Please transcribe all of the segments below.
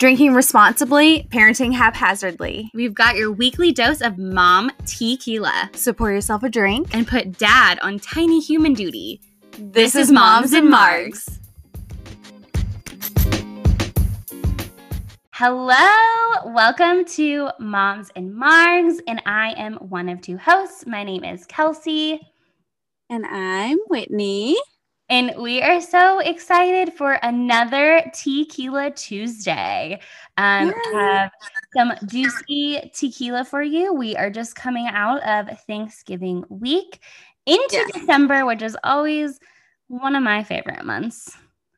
Drinking responsibly, parenting haphazardly. We've got your weekly dose of mom tequila. So pour yourself a drink and put dad on tiny human duty. This, this is Moms and Margs. Hello, welcome to Moms and Margs, and I am one of two hosts. My name is Kelsey. And I'm Whitney. And we are so excited for another Tequila Tuesday. Um, have some juicy tequila for you. We are just coming out of Thanksgiving week into yes. December, which is always one of my favorite months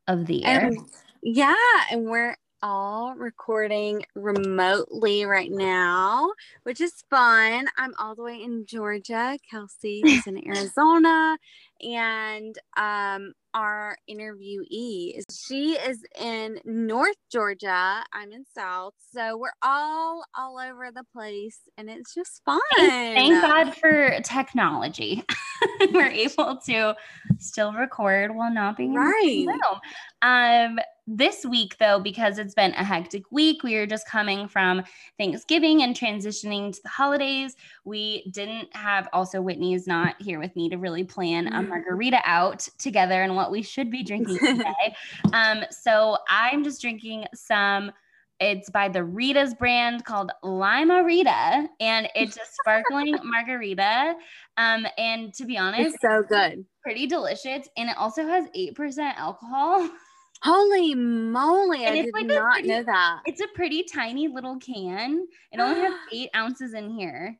of the year. And, yeah, and we're all recording remotely right now, which is fun. I'm all the way in Georgia. Kelsey is in Arizona, and um, our interviewee is she is in North Georgia. I'm in South, so we're all all over the place, and it's just fun. Thank God for technology. we're able to still record while not being right. in the room. Um, this week, though, because it's been a hectic week, we are just coming from Thanksgiving and transitioning to the holidays. We didn't have, also, Whitney is not here with me to really plan a. margarita out together and what we should be drinking today. um, so I'm just drinking some. It's by the Rita's brand called Lime-A-Rita, and it's a sparkling margarita. Um, and to be honest, it's so good, pretty delicious, and it also has eight percent alcohol. Holy moly! And I did like not pretty, know that. It's a pretty tiny little can. It only has eight ounces in here.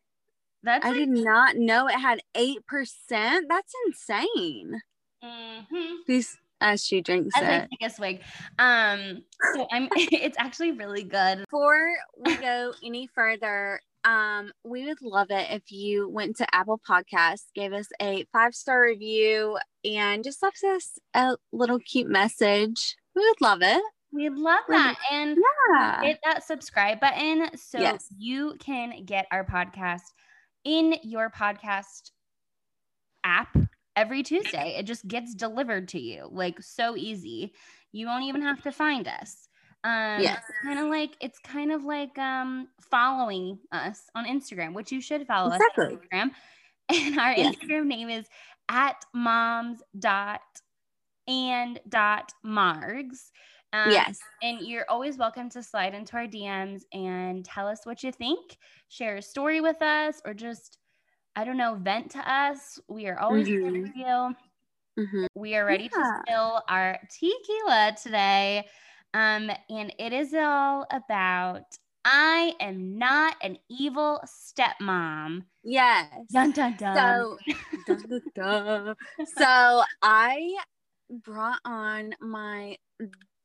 That's I like, did not know it had eight percent. That's insane. Mm-hmm. These as she drinks as it. I take a swig. Um, so I'm. it's actually really good. Before we go any further, um, we would love it if you went to Apple Podcasts, gave us a five star review, and just left us a little cute message. We would love it. We'd love that. And yeah. hit that subscribe button so yes. you can get our podcast in your podcast app every Tuesday. It just gets delivered to you, like so easy. You won't even have to find us. Um, yeah. kind of like it's kind of like um following us on Instagram, which you should follow exactly. us on Instagram. And our yes. Instagram name is at moms dot and dot margs. Um, yes. And you're always welcome to slide into our DMs and tell us what you think, share a story with us, or just, I don't know, vent to us. We are always mm-hmm. here for you. Mm-hmm. We are ready yeah. to spill our tequila today. Um, and it is all about I am not an evil stepmom. Yes. Dun dun dun. So, dun, dun, dun. so I brought on my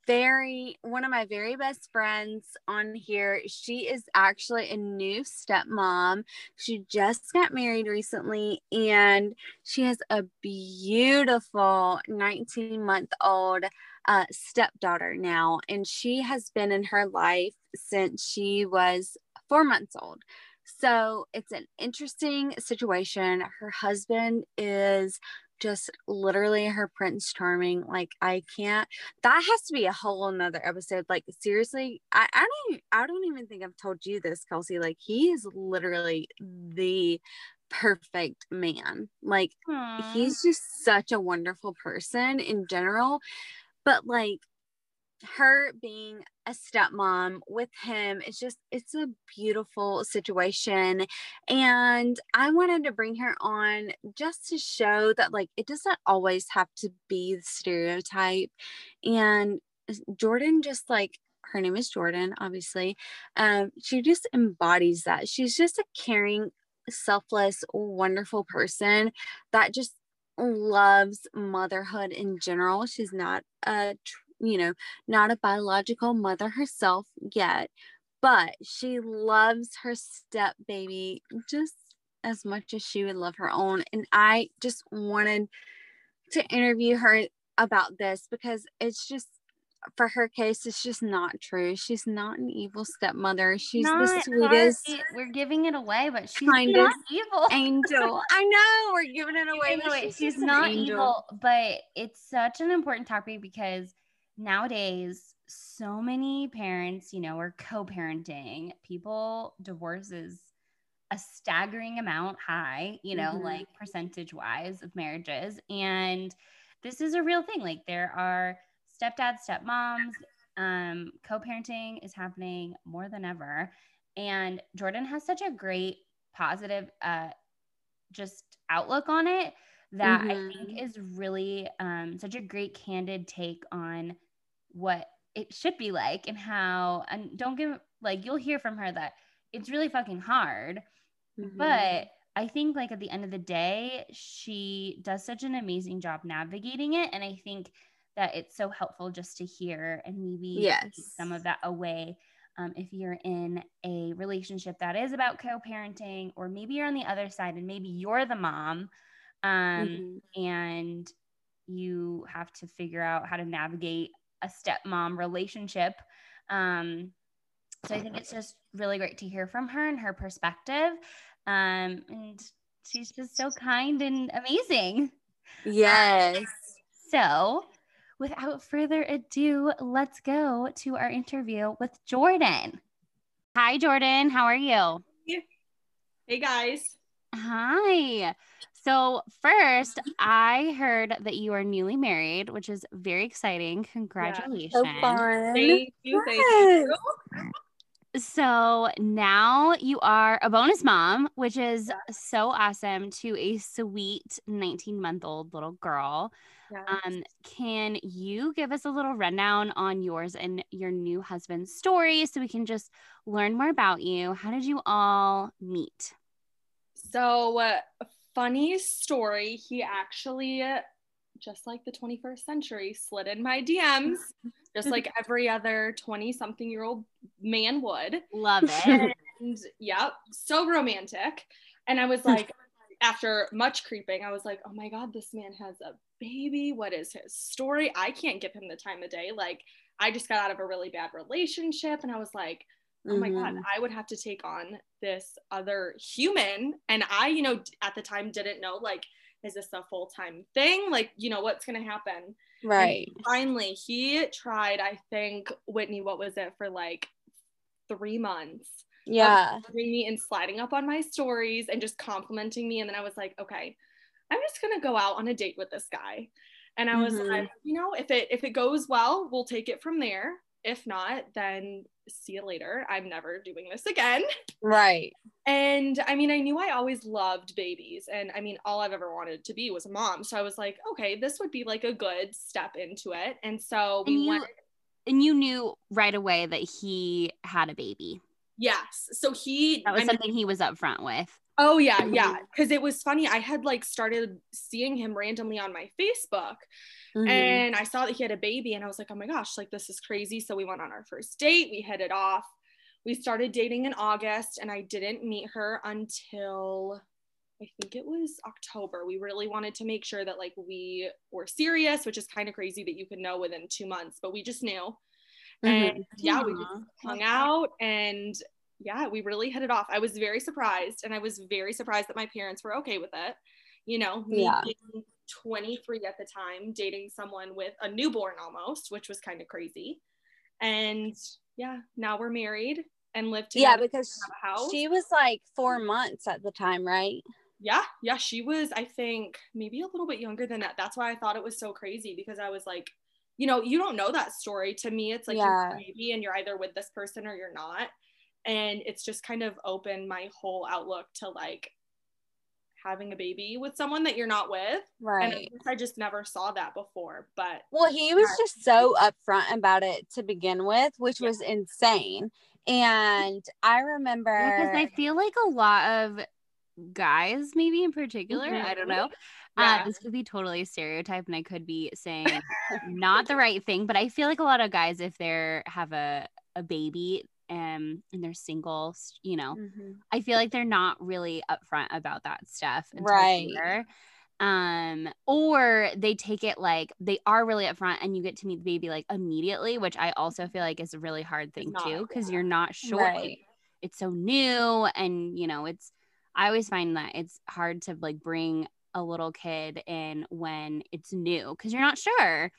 very one of my very best friends on here. She is actually a new stepmom. She just got married recently and she has a beautiful 19 month old uh, stepdaughter now. And she has been in her life since she was four months old. So it's an interesting situation. Her husband is just literally her prince charming like i can't that has to be a whole another episode like seriously i i don't i don't even think i've told you this kelsey like he is literally the perfect man like Aww. he's just such a wonderful person in general but like her being a stepmom with him it's just it's a beautiful situation. And i wanted to bring her on just to show that like it doesn't always have to be the stereotype. And jordan just like her name is jordan obviously um she just embodies that. She's just a caring selfless wonderful person that just loves motherhood in general. She's not a you know, not a biological mother herself yet, but she loves her step baby just as much as she would love her own. And I just wanted to interview her about this because it's just for her case, it's just not true. She's not an evil stepmother. She's not the sweetest. we're giving it away, but she's not evil. Angel. I know we're giving it away. But she's, she's not evil, but it's such an important topic because nowadays so many parents, you know, are co-parenting. People divorces a staggering amount high, you know, mm-hmm. like percentage wise of marriages. And this is a real thing. Like there are stepdads, stepmoms, um, co-parenting is happening more than ever. And Jordan has such a great positive uh just outlook on it that mm-hmm. I think is really um such a great candid take on what it should be like and how and don't give like you'll hear from her that it's really fucking hard mm-hmm. but i think like at the end of the day she does such an amazing job navigating it and i think that it's so helpful just to hear and maybe yes. some of that away um, if you're in a relationship that is about co-parenting or maybe you're on the other side and maybe you're the mom um, mm-hmm. and you have to figure out how to navigate a stepmom relationship. Um, so I think it's just really great to hear from her and her perspective. Um, and she's just so kind and amazing. Yes. So, without further ado, let's go to our interview with Jordan. Hi, Jordan. How are you? Hey, guys. Hi. So, first, I heard that you are newly married, which is very exciting. Congratulations. Yeah, so fun. Thank you. Thank you. So now you are a bonus mom, which is so awesome to a sweet 19 month old little girl. Yes. Um, can you give us a little rundown on yours and your new husband's story so we can just learn more about you? How did you all meet? So, uh, funny story. He actually, just like the 21st century, slid in my DMs, just like every other 20 something year old man would. Love it. And yep, so romantic. And I was like, after much creeping, I was like, oh my God, this man has a baby. What is his story? I can't give him the time of day. Like, I just got out of a really bad relationship. And I was like, oh my god mm-hmm. i would have to take on this other human. And i you know at the time didn't know like is this a full-time thing? Like you know what's going to happen right. and finally he tried i think whitney what was it for like three months yeah. me and sliding up on my stories and just complimenting me. And then i was like okay i'm just going to go out on a date with this guy. And i was mm-hmm. like you know if it if it goes well we'll take it from there if not then see you later. I'm never doing this again. Right. And I mean, I knew I always loved babies. And I mean, all I've ever wanted to be was a mom. So I was like, okay, this would be like a good step into it. And so we and you, went. And you knew right away that he had a baby. Yes. So he. That was I something mean, he was upfront with. Oh yeah, yeah. Because it was funny. I had like started seeing him randomly on my Facebook, mm-hmm. and I saw that he had a baby, and I was like, oh my gosh, like this is crazy. So we went on our first date. We hit it off. We started dating in August, and I didn't meet her until I think it was October. We really wanted to make sure that like we were serious, which is kind of crazy that you could know within two months, but we just knew. Mm-hmm. And yeah, we just hung out and yeah, we really hit it off. I was very surprised, and I was very surprised that my parents were okay with it. You know, yeah. Being 23 at the time, dating someone with a newborn almost, which was kind of crazy. And yeah, now we're married and live together. Yeah, because she was like four months at the time, right? Yeah, yeah, she was, I think, maybe a little bit younger than that. That's why I thought it was so crazy because I was like, you know, you don't know that story. To me, it's like yeah. you're a baby and you're either with this person or you're not and it's just kind of opened my whole outlook to like having a baby with someone that you're not with. Right. And I just never saw that before. But well, he was just so upfront about it to begin with, which yeah. was insane. And I remember because I feel like a lot of guys, maybe in particular, mm-hmm. I don't know. Uh, yeah. Uh, this could be totally a stereotype, and I could be saying not the right thing, but I feel like a lot of guys, if they're have a a baby, um and they're single you know mm-hmm. i feel like they're not really upfront about that stuff right later. um or they take it like they are really upfront and you get to meet the baby like immediately which i also feel like is a really hard thing not, too because yeah. you're not sure right. like, it's so new and you know it's i always find that it's hard to like bring a little kid in when it's new because you're not sure.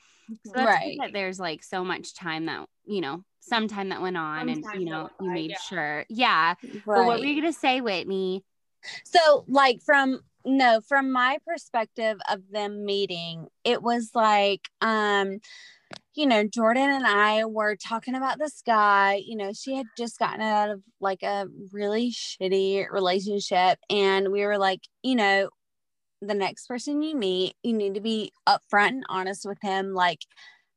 So right. that there's like so much time that, you know, some time that went on and, you know, you made yeah. sure. Yeah. Right. But what were you going to say, Whitney? So, like, from no, from my perspective of them meeting, it was like, um, you know, Jordan and I were talking about this guy. You know, she had just gotten out of like a really shitty relationship. And we were like, you know, the next person you meet, you need to be upfront and honest with him. Like,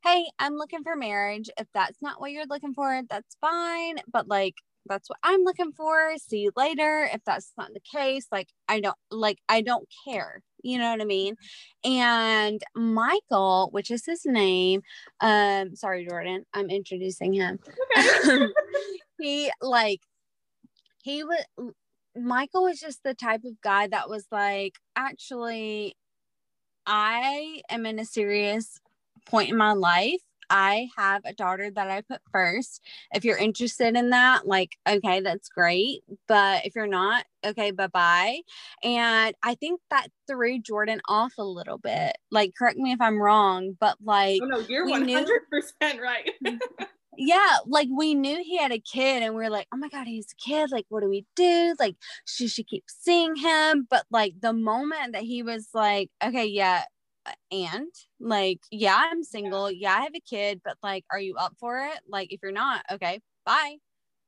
hey, I'm looking for marriage. If that's not what you're looking for, that's fine. But like, that's what I'm looking for. See you later. If that's not the case, like I don't like I don't care. You know what I mean? And Michael, which is his name, um, sorry, Jordan, I'm introducing him. Okay. he like he was Michael was just the type of guy that was like, actually, I am in a serious point in my life I have a daughter that I put first. If you're interested in that, like, okay, that's great. But if you're not, okay, bye bye. And I think that threw Jordan off a little bit. Like, correct me if I'm wrong, but like, oh no, you're 100% knew- right. Mm-hmm. yeah, like we knew he had a kid and we are like, oh my God, he's a kid. Like, what do we do? Like, she should keep seeing him. But like the moment that he was like, okay, yeah, uh, and like yeah i'm single yeah i have a kid but like are you up for it like if you're not okay bye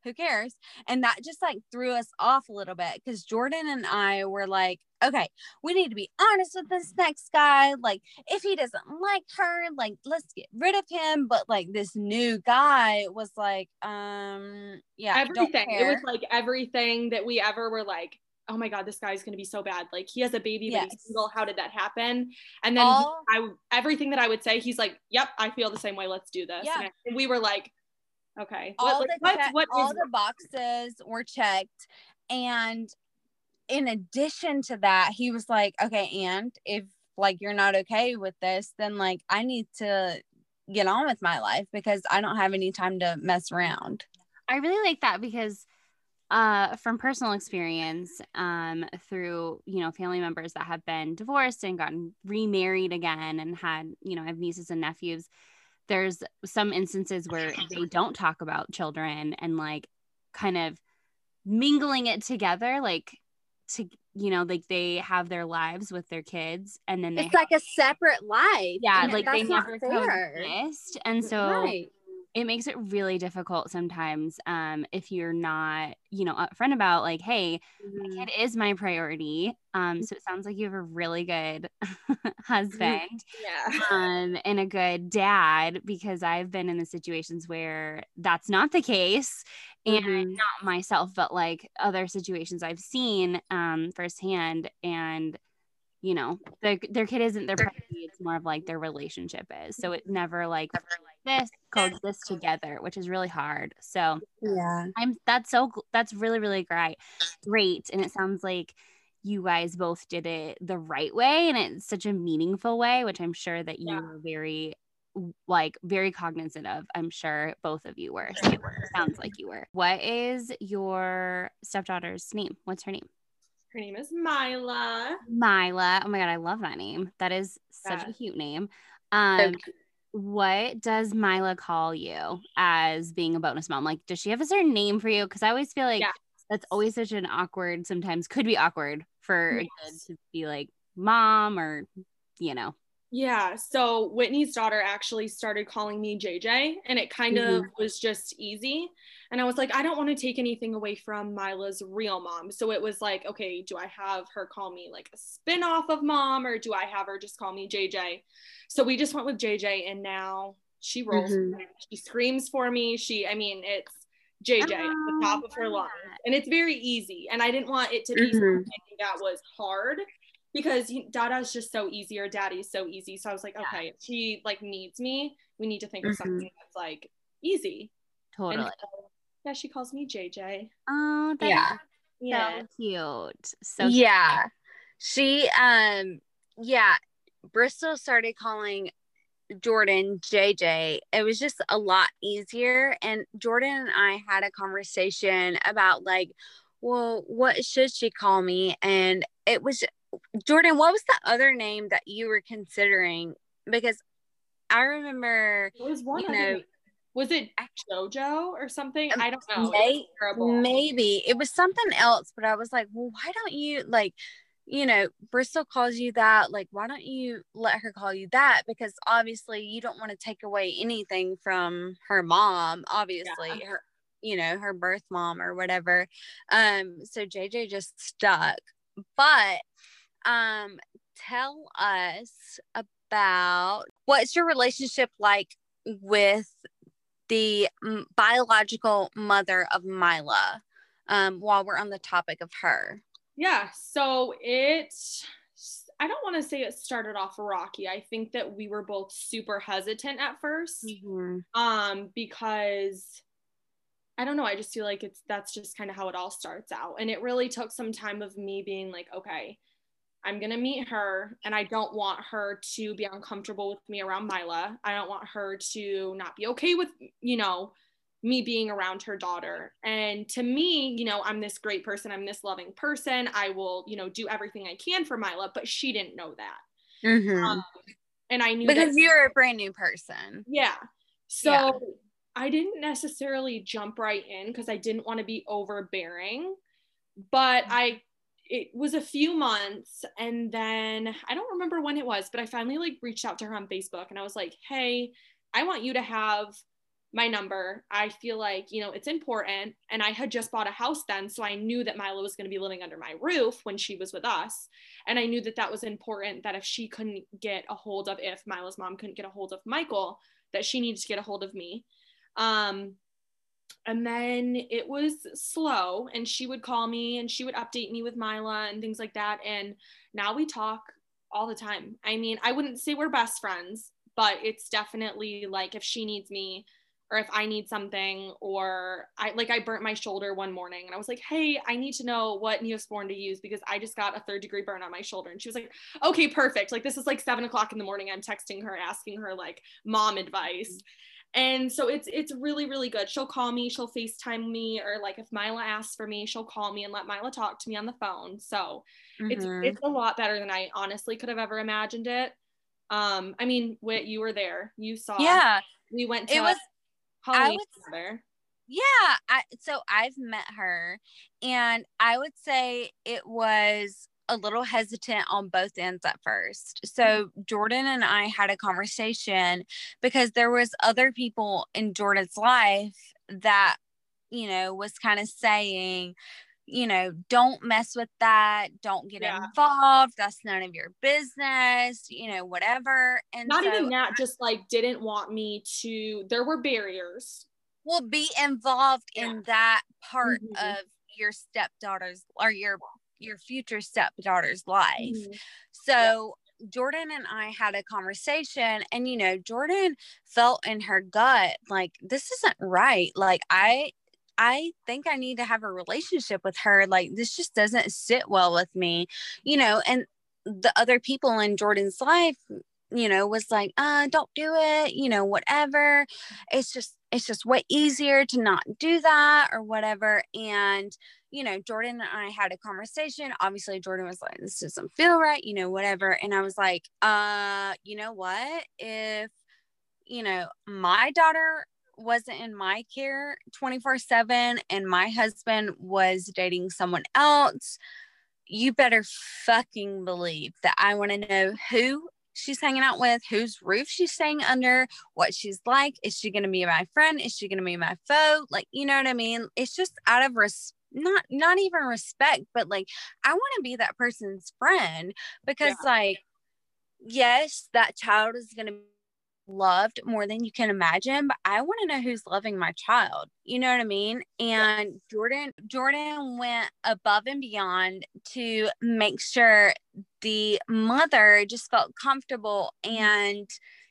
who cares? And that just like threw us off a little bit because jordan and i were like okay we need to be honest with this next guy like if he doesn't like her like let's get rid of him. But like this new guy was like um yeah everything it was like everything that we ever were like oh my god this guy's going to be so bad. Like he has a baby but he's single. How did that happen? And then All, he, I everything that I would say he's like yep I feel the same way. Let's do this. Yeah. and we were like okay. All, what, the, what, what all the boxes were checked and in addition to that he was like okay and if like you're not okay with this then like I need to get on with my life because I don't have any time to mess around. I really like that because uh, from personal experience um, through you know family members that have been divorced and gotten remarried again and had you know I have nieces and nephews there's some instances where they don't talk about children and like kind of mingling it together like to you know like they have their lives with their kids and then it's like a separate life yeah like they never coexist. And so right it makes it really difficult sometimes um, if you're not, you know, upfront about like, hey, mm-hmm. my kid is my priority. Um, so it sounds like you have a really good husband, yeah, um, and a good dad because I've been in the situations where that's not the case, and mm-hmm. not myself, but like other situations I've seen um, firsthand, and you know, the, their kid isn't their priority; it's more of like their relationship is. So it never like. Never, like this coexist together which is really hard. So yeah. I'm that's so that's really really great great. And it sounds like you guys both did it the right way and it's such a meaningful way which i'm sure that you yeah. were very like very cognizant of. I'm sure both of you were. So sounds like you were. What is your stepdaughter's name? What's her name her name is Mila. Mila. Oh my god, I love that name. That is such yeah. a cute name. Um, what does Mila call you as being a bonus mom? Like, does she have a certain name for you? Because I always feel like yeah. that's always such an awkward, sometimes could be awkward for yes. a kid to be like mom or, you know. Yeah. So Whitney's daughter actually started calling me JJ, and it kind mm-hmm. of was just easy. And I was like, I don't want to take anything away from Mila's real mom. So it was like, okay, do I have her call me like a spin off of mom, or do I have her just call me JJ? So we just went with JJ, and now she rolls. Mm-hmm. She screams for me. She, I mean, it's JJ oh, at the top of her lungs, and it's very easy. And I didn't want it to be mm-hmm. something that was hard because Dada's just so easy or Daddy's so easy. So I was like, okay, if she like needs me, we need to think mm-hmm. of something that's like easy. Totally. So, yeah, she calls me JJ. Oh, yeah, yeah, so cute. So yeah, she um yeah, Bristol started calling Jordan JJ. It was just a lot easier, and Jordan and I had a conversation about like, well, what should she call me? And it was Jordan, what was the other name that you were considering? Because I remember, there was one, you know, was it JoJo or something? Um, I don't know. May, maybe it was something else, but I was like, well, why don't you like, you know, Bristol calls you that. Like, why don't you let her call you that? Because obviously, you don't want to take away anything from her mom. Obviously, yeah. her, you know, her birth mom or whatever. Um, so JJ just stuck. But, um, tell us about what's your relationship like with the biological mother of Mila um, while we're on the topic of her. Yeah, so it, I don't want to say it started off rocky. I think that we were both super hesitant at 1st mm-hmm. um, because I don't know. I just feel like it's that's just kind of how it all starts out. And it really took some time of me being like, okay, I'm going to meet her and I don't want her to be uncomfortable with me around Mila. I don't want her to not be okay with, you know, me being around her daughter. And to me, you know, I'm this great person, I'm this loving person. I will, you know, do everything I can for Mila, but she didn't know that. Mm-hmm. Um, and I knew because that- you're a brand new person. Yeah. So yeah. I didn't necessarily jump right in because I didn't want to be overbearing, but I it was a few months and then I don't remember when it was, but I finally like reached out to her on Facebook and I was like, "Hey, I want you to have my number. I feel like, you know, it's important." And I had just bought a house then, so I knew that Mila was going to be living under my roof when she was with us. And I knew that that was important that if she couldn't get a hold of if Mila's mom couldn't get a hold of Michael, that she needed to get a hold of me. Um and then it was slow and she would call me and she would update me with Mila and things like that and now we talk all the time. I mean, I wouldn't say we're best friends, but it's definitely like if she needs me or if I need something or I like I burnt my shoulder one morning and I was like, "Hey, I need to know what Neosporin to use because I just got a third degree burn on my shoulder." And she was like, "Okay, perfect. Like this is like seven o'clock in the morning. I'm texting her, asking her like mom advice." And so it's it's really really good. She'll call me she'll facetime me or like if mila asks for me she'll call me and let mila talk to me on the phone. So mm-hmm. it's it's a lot better than i honestly could have ever imagined it. Um i mean Whit, you were there. You saw yeah. we went to it was Halloween I together. yeah I, so i've met her and i would say it was a little hesitant on both ends at first. So Jordan and I had a conversation because there was other people in Jordan's life that you know was kind of saying you know don't mess with that don't get yeah. involved that's none of your business you know whatever and not so, even that just like didn't want me to there were barriers will be involved yeah. in that part mm-hmm. of your stepdaughter's or your your future stepdaughter's life. Mm-hmm. So yeah. Jordan and I had a conversation and you know Jordan felt in her gut like this isn't right. Like I I think I need to have a relationship with her. Like this just doesn't sit well with me. You know, and the other people in Jordan's life you know was like uh don't do it you know whatever it's just it's just way easier to not do that or whatever and you know, Jordan and I had a conversation. Obviously, Jordan was like, this doesn't feel right, you know, whatever. And I was like, uh, you know what? If, you know, my daughter wasn't in my care 24 7 and my husband was dating someone else, you better fucking believe that I want to know who she's hanging out with, whose roof she's staying under, what she's like. Is she going to be my friend? Is she going to be my foe? Like, you know what I mean? It's just out of respect not not even respect but like i want to be that person's friend because yeah. like yes that child is going to be loved more than you can imagine but i want to know who's loving my child you know what i mean and yeah. jordan jordan went above and beyond to make sure the mother just felt comfortable mm-hmm. and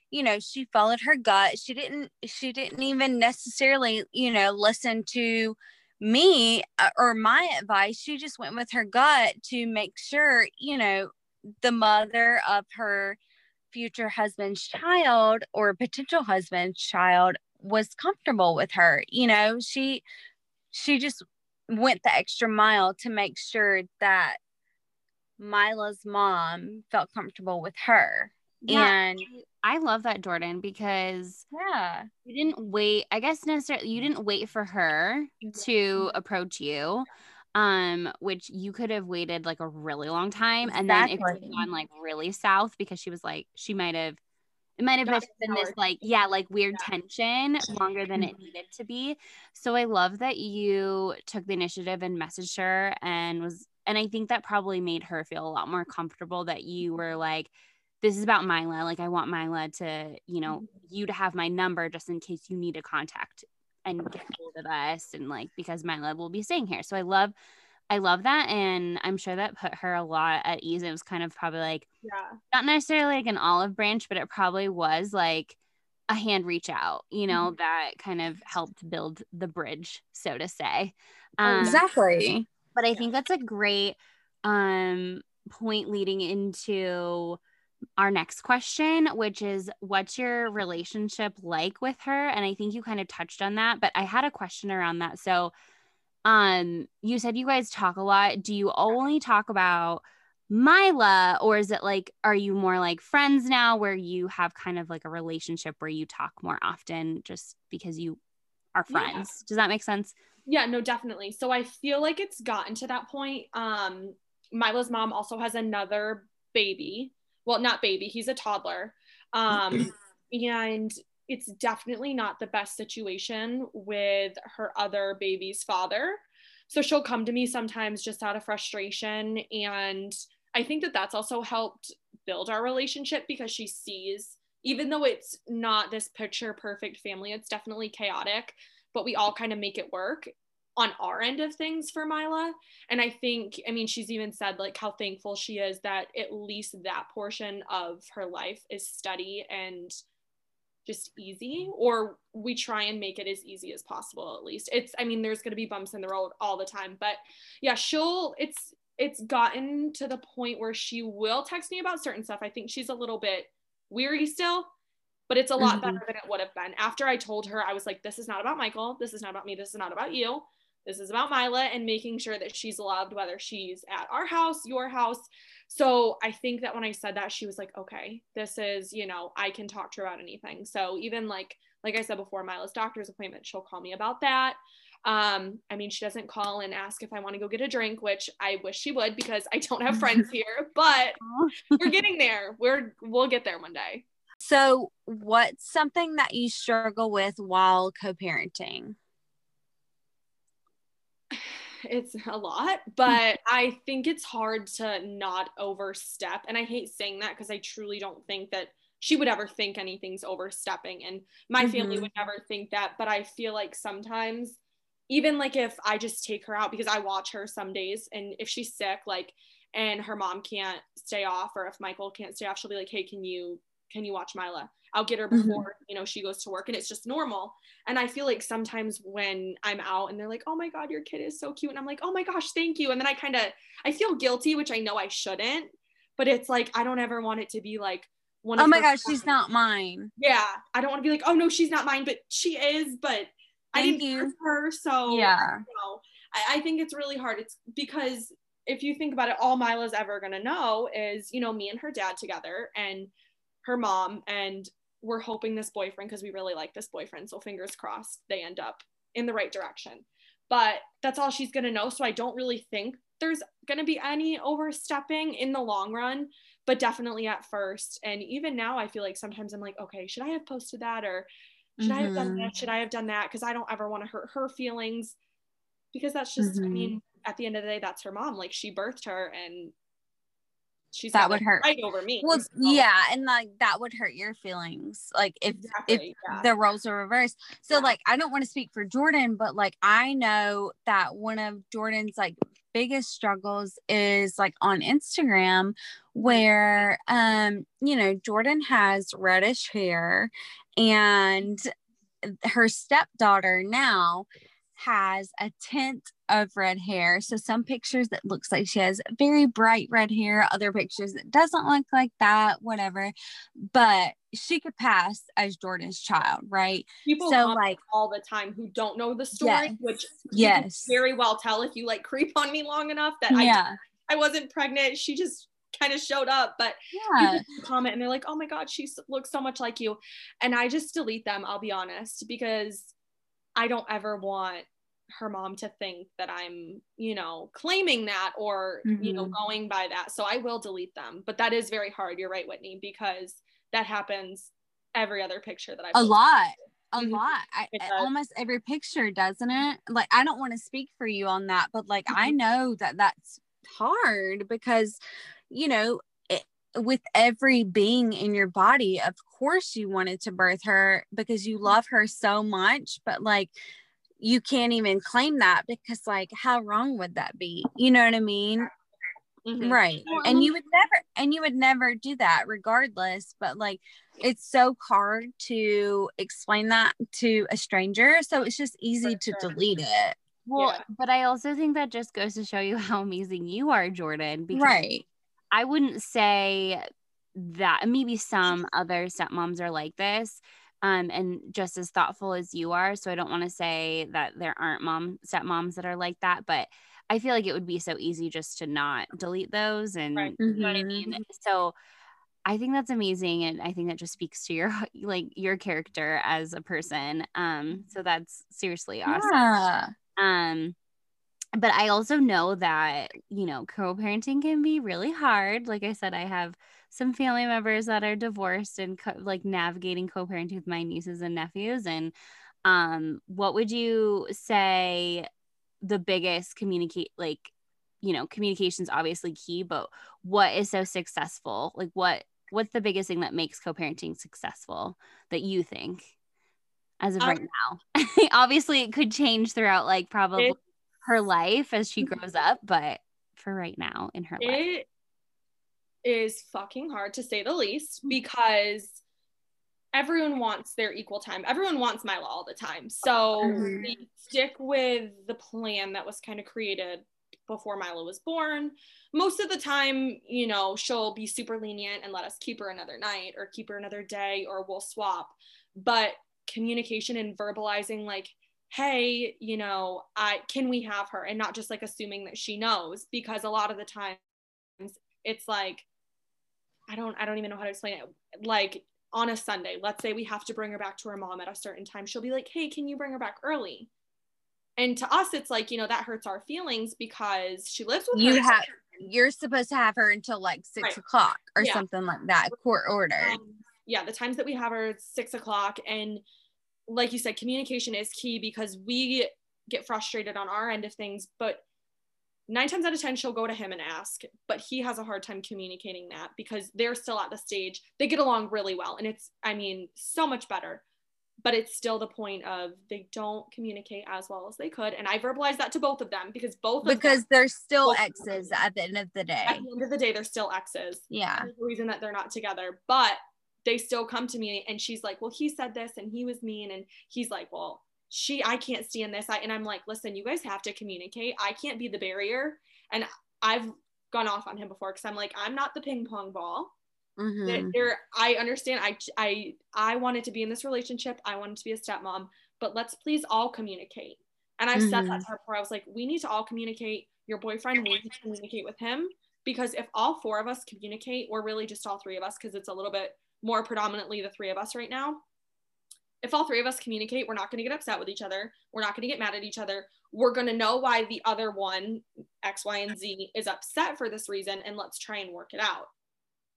you know she followed her gut she didn't she didn't even necessarily you know listen to me uh, or my advice, she just went with her gut to make sure, you know, the mother of her future husband's child or potential husband's child was comfortable with her. You know, she she just went the extra mile to make sure that Mila's mom felt comfortable with her. Yeah, and I love that Jordan because yeah, you didn't wait. I guess necessarily you didn't wait for her to approach you, um, which you could have waited like a really long time, exactly. and then it could have gone like really south because she was like she might have it might have been this like yeah like weird yeah. tension longer than it needed to be so i love that you took the initiative and messaged her and was and i think that probably made her feel a lot more comfortable that you were like this is about Mila. Like I want Mila to, you know, mm-hmm. you to have my number just in case you need a contact and get hold of us and like because Mila will be staying here. So I love I love that. And I'm sure that put her a lot at ease. It was kind of probably like, yeah, not necessarily like an olive branch, but it probably was like a hand reach out, you know, mm-hmm. that kind of helped build the bridge, so to say. Um, exactly. But I think that's a great um, point leading into our next question, which is what's your relationship like with her? And I think you kind of touched on that, but I had a question around that. So, um you said you guys talk a lot do you only talk about Mila or is it like are you more like friends now where you have kind of like a relationship where you talk more often just because you are friends yeah. does that make sense yeah no definitely so i feel like it's gotten to that point um Mila's mom also has another baby well not baby he's a toddler um and it's definitely not the best situation with her other baby's father. So she'll come to me sometimes just out of frustration. And I think that that's also helped build our relationship because she sees, even though it's not this picture perfect family, it's definitely chaotic, but we all kind of make it work on our end of things for Mila. And I think, I mean, she's even said like how thankful she is that at least that portion of her life is study and just easy or we try and make it as easy as possible at least. It's i mean there's going to be bumps in the road all the time but yeah she'll it's it's gotten to the point where she will text me about certain stuff. I think she's a little bit weary still but it's a lot mm-hmm. better than it would have been. After i told her i was like this is not about michael. This is not about me. This is not about you this is about Mila and making sure that she's loved, whether she's at our house, your house, so I think that when I said that, she was like, okay, this is, you know, I can talk to her about anything. So even like, like I said before, Mila's doctor's appointment, she'll call me about that. Um, I mean, she doesn't call and ask if I want to go get a drink, which I wish she would because I don't have friends here, but we're getting there. We're we'll get there one day. So, what's something that you struggle with while co-parenting? It's a lot, but I think it's hard to not overstep. And I hate saying that because I truly don't think that she would ever think anything's overstepping. And my mm-hmm. family would never think that. But I feel like sometimes, even like if I just take her out because I watch her some days, and if she's sick, like, and her mom can't stay off, or if Michael can't stay off, she'll be like, hey, can you can you watch Mila? I'll get her mm-hmm. before, mm-hmm. you know, she goes to work and it's just normal. And I feel like sometimes when I'm out and they're like, "Oh my god, your kid is so cute." And I'm like, "Oh my gosh, thank you." And then I kind of I feel guilty, which I know I shouldn't, but it's like I don't ever want it to be like one Oh my gosh, she's not mine. Yeah. I don't want to be like, "Oh no, she's not mine," but she is, but thank I didn't you. her, so yeah. You know, I, I think it's really hard. It's because if you think about it, all Mila's ever gonna know is, you know, me and her dad together and her mom and we're hoping this boyfriend because we really like this boyfriend so fingers crossed they end up in the right direction but that's all she's going to know so i don't really think there's going to be any overstepping in the long run but definitely at first and even now i feel like sometimes i'm like okay should i have posted that or should mm-hmm. i have done mm-hmm. that should i have done that because i don't ever want to hurt her feelings because that's just mm-hmm. i mean at the end of the day that's her mom like she birthed her and she's that would hurt right over me. Well, yeah, and like that would hurt your feelings, like if exactly, if yeah. the roles are reversed. So yeah. like I don't want to speak for Jordan, but like I know that one of Jordan's like biggest struggles is like on Instagram where um you know Jordan has reddish hair and her stepdaughter now has a tint of red hair. So some pictures that looks like she has very bright red hair, other pictures that doesn't look like that, whatever. But she could pass as Jordan's child, right? People so like all the time who don't know the story, yes, which yes, very well tell if you like creep on me long enough that yeah. I I wasn't pregnant. She just kind of showed up, but yeah, comment and they're like, "Oh my god, she looks so much like you," and I just delete them. I'll be honest because I don't ever want her mom to think that I'm, you know, claiming that or, mm-hmm. you know, mm-hmm. going by that. So I will delete them. But that is very hard. You're right, Whitney, because that happens every other picture that I A lot. A mm-hmm. lot. I, almost every picture, doesn't it? Like I don't want to speak for you on that, but like mm-hmm. I know that that's hard because you know, it, with every being in your body, of course you wanted to birth her because you love her so much, but like you can't even claim that because like how wrong would that be? You know what i mean? Mm-hmm. right. And you would never and you would never do that regardless but like it's so hard to explain that to a stranger so it's just easy to delete it. Well yeah. but i also think that just goes to show you how amazing you are jordan because right. I wouldn't say that maybe some other stepmoms are like this um, and just as thoughtful as you are. So I don't want to say that there aren't mom stepmoms that are like that, but I feel like it would be so easy just to not delete those and right. you know what I mean. Mm-hmm. So I think that's amazing, and I think that just speaks to your like your character as a person. Um, so that's seriously awesome. Yeah. Um, but I also know that you know co-parenting can be really hard. Like I said, I have some family members that are divorced and co- like navigating co-parenting with my nieces and nephews and um what would you say the biggest communicate like you know communication's obviously key but what is so successful? Like what what's the biggest thing that makes co-parenting successful that you think as of um, right now? Obviously it could change throughout like probably her life as she grows up but for right now in her it, life is fucking hard to say the least because everyone wants their equal time. Everyone wants Mila all the time. So mm-hmm. we stick with the plan that was kind of created before Mila was born. Most of the time, you know, she'll be super lenient and let us keep her another night or keep her another day or we'll swap. But communication and verbalizing like hey you know i can we have her and not just like assuming that she knows because a lot of the times it's like I don't I don't even know how to explain it. Like on a Sunday, let's say we have to bring her back to her mom at a certain time. She'll be like, "Hey, can you bring her back early?" And to us, it's like you know that hurts our feelings because she lives with you. Have you're supposed to have her until like six right. o'clock or yeah. something like that, court order. Um, yeah, the times that we have her six o'clock, and like you said, communication is key because we get frustrated on our end of things, but nine times out of ten she'll go to him and ask but he has a hard time communicating that because they're still at the stage they get along really well. And it's i mean so much better but it's still the point of they don't communicate as well as they could. And i verbalize that to both of them because both because them, they're still exes at the end of the day. At the end of the day they're still exes. Yeah. The reason that they're not together but they still come to me and she's like well he said this and he was mean. And he's like well she i can't stand this. I, and i'm like listen you guys have to communicate. I can't be the barrier. And i've gone off on him before because i'm like i'm not the ping pong ball. Mm-hmm. there i understand. I i i wanted to be in this relationship. I wanted to be a stepmom but let's please all communicate. And i mm-hmm. said that to her before. I was like we need to all communicate. Your boyfriend needs to communicate with him because if all four of us communicate or really just all three of us because it's a little bit more predominantly the three of us right now if all three of us communicate, we're not going to get upset with each other. We're not going to get mad at each other. We're going to know why the other one, X, Y, and Z, is upset for this reason, and let's try and work it out.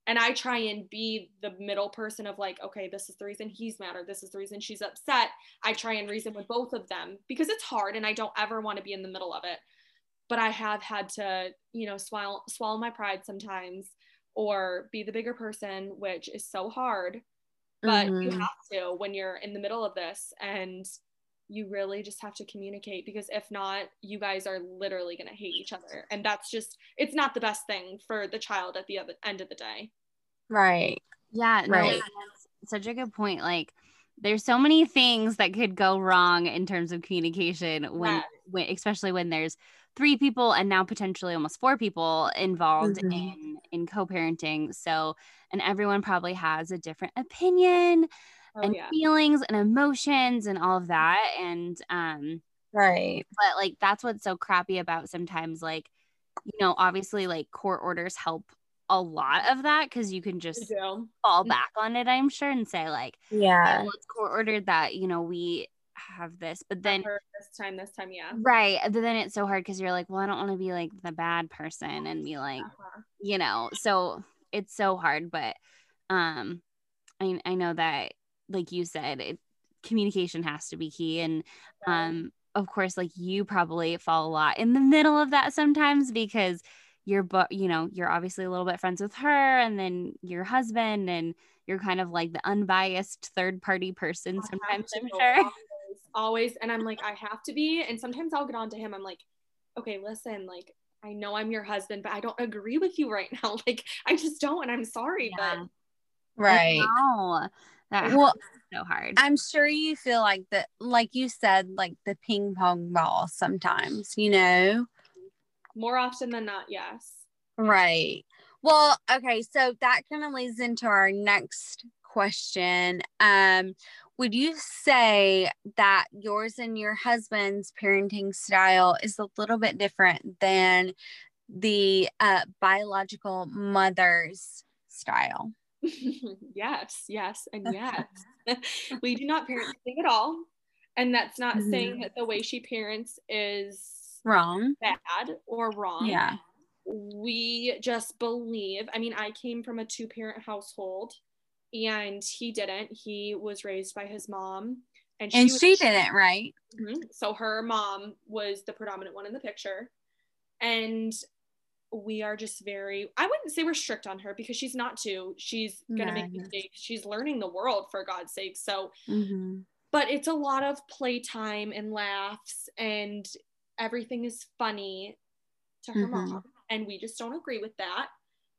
And I try and be the middle person of like, okay, this is the reason he's mad, or this is the reason she's upset. I try and reason with both of them because it's hard and I don't ever want to be in the middle of it. But I have had to, you know, swallow, swallow my pride sometimes or be the bigger person, which is so hard but mm-hmm. you have to when you're in the middle of this and you really just have to communicate because if not you guys are literally going to hate each other and that's just it's not the best thing for the child at the other end of the day right yeah no, right such a good point like there's so many things that could go wrong in terms of communication when, yeah. when especially when there's three people and now potentially almost four people involved mm-hmm. in in co-parenting so and everyone probably has a different opinion oh, and yeah. feelings and emotions and all of that and um right but like that's what's so crappy about sometimes like you know, obviously like court orders help a lot of that because you can just fall mm. back on it, I'm sure, and say, like, yeah, well, it's court ordered that, you know, we have this, but then this time, this time, yeah, right. But then it's so hard because you're like, well, I don't want to be like the bad person and be like, uh-huh. you know, so it's so hard. But um, I I know that, like you said, it communication has to be key, and um, of course, like you probably fall a lot in the middle of that sometimes because you're but you know you're obviously a little bit friends with her and then your husband and you're kind of like the unbiased third party person sometimes i'm sure always, always and i'm like i have to be and sometimes i'll get on to him i'm like okay listen like i know i'm your husband but i don't agree with you right now like i just don't and i'm sorry yeah. but right that well so hard i'm sure you feel like that like you said like the ping pong ball sometimes you know more often than not, yes. Right. Well, okay, so that kind of leads into our next question. Um, would you say that yours and your husband's parenting style is a little bit different than the uh, biological mother's style? yes, yes, and yes. we do not parent the same at all. And that's not mm-hmm. saying that the way she parents is wrong, bad, or wrong. Yeah. We just believe. I mean, I came from a two parent household and he didn't. He was raised by his mom. And she, and was, she didn't, right? Mm-hmm. So her mom was the predominant one in the picture. And we are just very i wouldn't say we're strict on her because she's not too she's gonna make mistakes she's learning the world for god's sake so mm-hmm. but it's a lot of playtime and laughs and everything is funny to her mm-hmm. mom and we just don't agree with that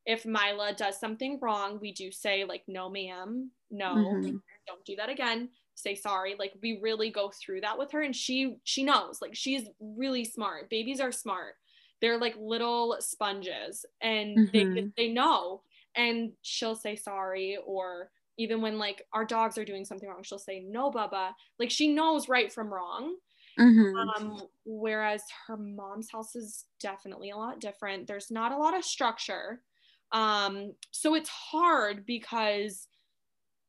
if mila does something wrong we do say like no ma'am no mm-hmm. don't do that again say sorry like we really go through that with her and she she knows like she's really smart babies are smart they're like little sponges and mm-hmm. they they know and she'll say sorry or even when like our dogs are doing something wrong she'll say no baba like she knows right from wrong Mm-hmm. Um, whereas her mom's house is definitely a lot different. There's not a lot of structure. Um, so it's hard because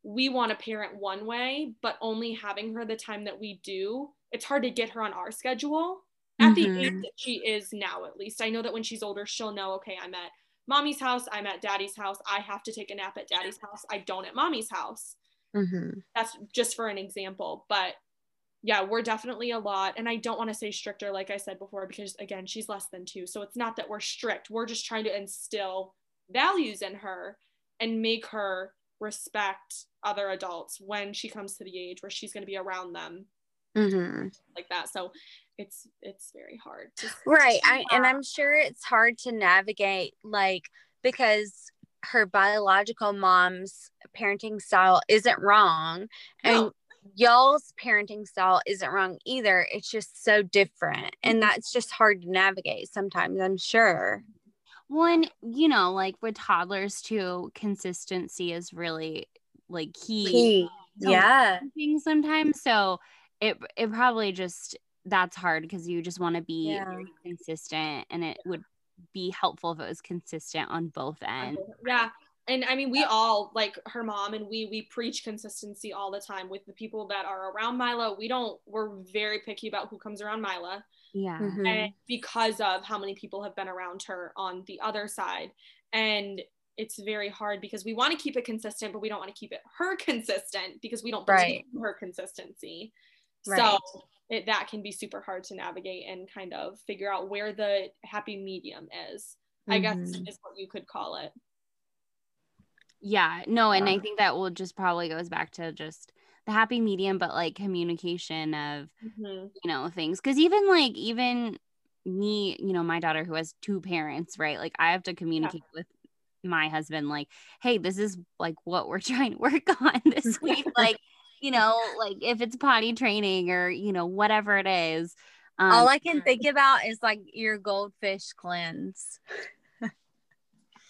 we want to parent one way, but only having her the time that we do, it's hard to get her on our schedule at mm-hmm. the age that she is now, at least. I know that when she's older, she'll know, okay, I'm at mommy's house, I'm at daddy's house, I have to take a nap at daddy's house, I don't at mommy's house. Mm-hmm. That's just for an example. But yeah, we're definitely a lot. And I don't want to say stricter, like I said before, because again, she's less than two. So it's not that we're strict. We're just trying to instill values in her and make her respect other adults when she comes to the age where she's going to be around them mm-hmm. like that. So it's it's very hard. right. I, and I'm sure it's hard to navigate, like because her biological mom's parenting style isn't wrong and no y'all's parenting style isn't wrong either. It's just so different. And mm-hmm. that's just hard to navigate sometimes, I'm sure. One, you know, like with toddlers too, consistency is really like key. key. Yeah. Sometimes. So it it probably just that's hard because you just want to be yeah. consistent and it would be helpful if it was consistent on both ends. Yeah and I mean, we all like her mom, and we we preach consistency all the time with the people that are around Mila. We don't. We're very picky about who comes around Mila. Yeah. Mm-hmm. And because of how many people have been around her on the other side, and it's very hard because we want to keep it consistent, but we don't want to keep it her consistent because we don't believe right. her consistency. Right. So it, that can be super hard to navigate and kind of figure out where the happy medium is. Mm-hmm. I guess mm-hmm. is what you could call it yeah no and i think that will just probably goes back to just the happy medium but like communication of mm-hmm. you know things because even like even me you know my daughter who has two parents right like i have to communicate yeah. with my husband like hey this is like what we're trying to work on this week like you know like if it's potty training or you know whatever it is um, all i can think about is like your goldfish cleanse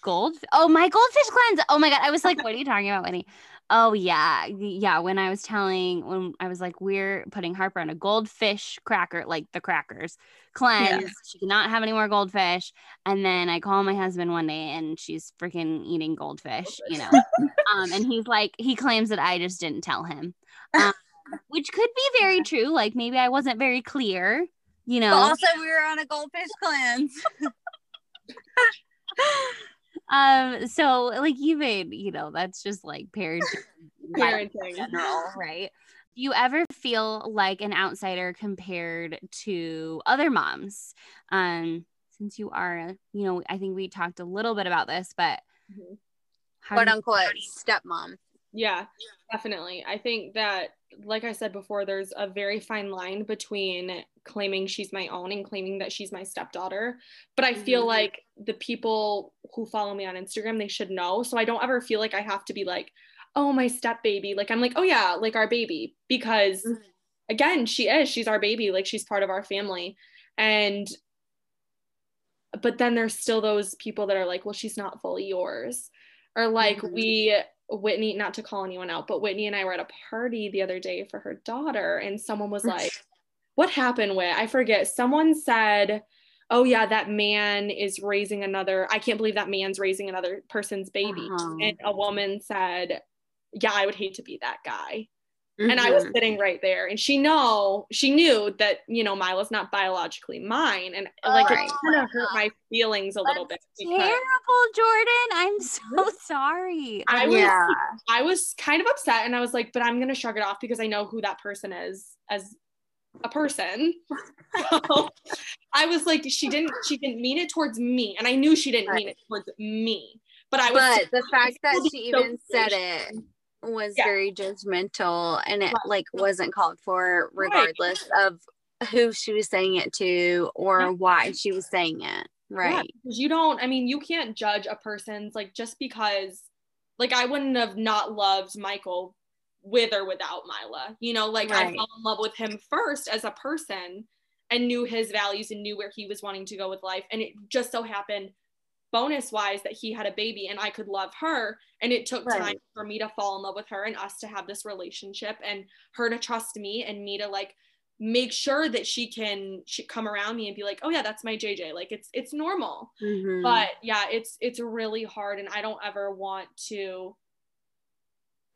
gold. Oh, my goldfish cleanse. Oh my god, I was like, what are you talking about, Winnie? Oh yeah, yeah. When I was telling, when I was like, we're putting Harper on a goldfish cracker, like the crackers cleanse. Yeah. She cannot have any more goldfish. And then I call my husband one day, and she's freaking eating goldfish, you know. um, and he's like, he claims that I just didn't tell him, um, which could be very true. Like maybe I wasn't very clear, you know. But also, we were on a goldfish cleanse. um so like even you know that's just like parenting parenting. general right? Do you ever feel like an outsider compared to other moms? Um since you are you know i think we talked a little bit about this but mm-hmm. quote unquote stepmom. Yeah definitely. I think that like I said before, there's a very fine line between claiming she's my own and claiming that she's my stepdaughter. But I feel mm-hmm. like the people who follow me on Instagram, they should know. So I don't ever feel like I have to be like, oh, my step baby. Like I'm like, oh yeah, like our baby. Because mm-hmm. again, she is, she's our baby. Like she's part of our family. And but then there's still those people that are like, well, she's not fully yours. Or like mm-hmm. we Whitney, not to call anyone out, but Whitney and I were at a party the other day for her daughter, and someone was like, What happened with? I forget. Someone said, Oh, yeah, that man is raising another, I can't believe that man's raising another person's baby. Uh-huh. And a woman said, Yeah, I would hate to be that guy. Mm-hmm. And I was mm-hmm. sitting right there, and she know she knew that you know Mila's not biologically mine, and like right. it kind of hurt my feelings a little bit. Terrible, Jordan. I'm so sorry. I was yeah. I was kind of upset, and I was like, but I'm gonna shrug it off because I know who that person is as a person. so I was like, she didn't she didn't mean it towards me, and I knew she didn't right. mean it towards me. But I was. But the fact that she even said it was yeah. very judgmental and it like wasn't called for regardless right. of who she was saying it to or yeah. why she was saying it right yeah, you don't i mean you can't judge a person's like just because like i wouldn't have not loved michael with or without mila you know like right. i fell in love with him first as a person and knew his values and knew where he was wanting to go with life and it just so happened bonus wise that he had a baby and I could love her. And it took right. time for me to fall in love with her and us to have this relationship and her to trust me and me to like make sure that she can she come around me and be like, oh yeah, that's my JJ. Like it's it's normal. Mm-hmm. But yeah, it's it's really hard and I don't ever want to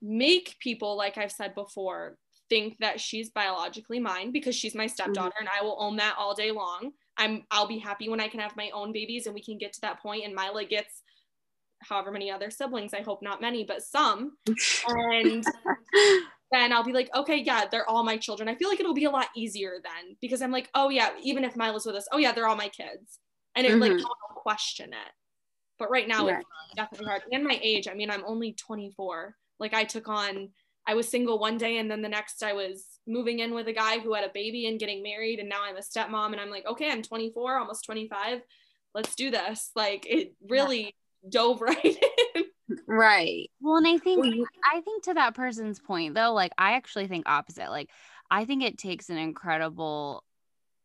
make people, like I've said before, think that she's biologically mine because she's my stepdaughter mm-hmm. and I will own that all day long. I'm I'll be happy when I can have my own babies and we can get to that point and Mila gets however many other siblings. I hope not many, but some. And then I'll be like, okay, yeah, they're all my children. I feel like it'll be a lot easier then because I'm like, oh yeah, even if Mila's with us, oh yeah, they're all my kids. And it mm-hmm. like don't question it. But right now yeah. it's definitely hard. And my age, I mean, I'm only 24. Like I took on I was single one day and then the next I was moving in with a guy who had a baby and getting married and now I'm a stepmom and I'm like, okay, I'm 24, almost 25. Let's do this. Like it really yeah. dove right in. Right. Well, and I think I think to that person's point though, like I actually think opposite. Like I think it takes an incredible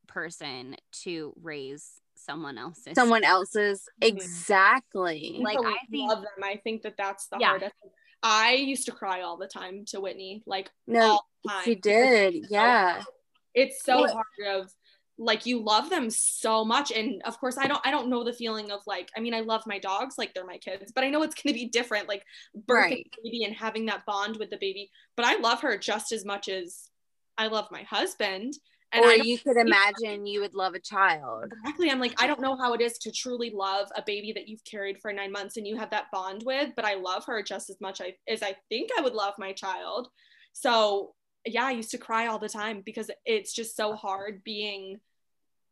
person to raise someone else's someone else's mm-hmm. exactly like i think love them i think that that's the yeah. hardest I used to cry all the time to Whitney, like no, she did, yeah. It's so what? hard of like you love them so much, and of course I don't I don't know the feeling of like I mean I love my dogs like they're my kids, but I know it's going to be different, like birthing right. baby and having that bond with the baby. But I love her just as much as I love my husband. And or you could imagine you would love a child. Exactly. I'm like, I don't know how it is to truly love a baby that you've carried for nine months and you have that bond with, but I love her just as much as I think I would love my child. So, yeah, I used to cry all the time because it's just so hard being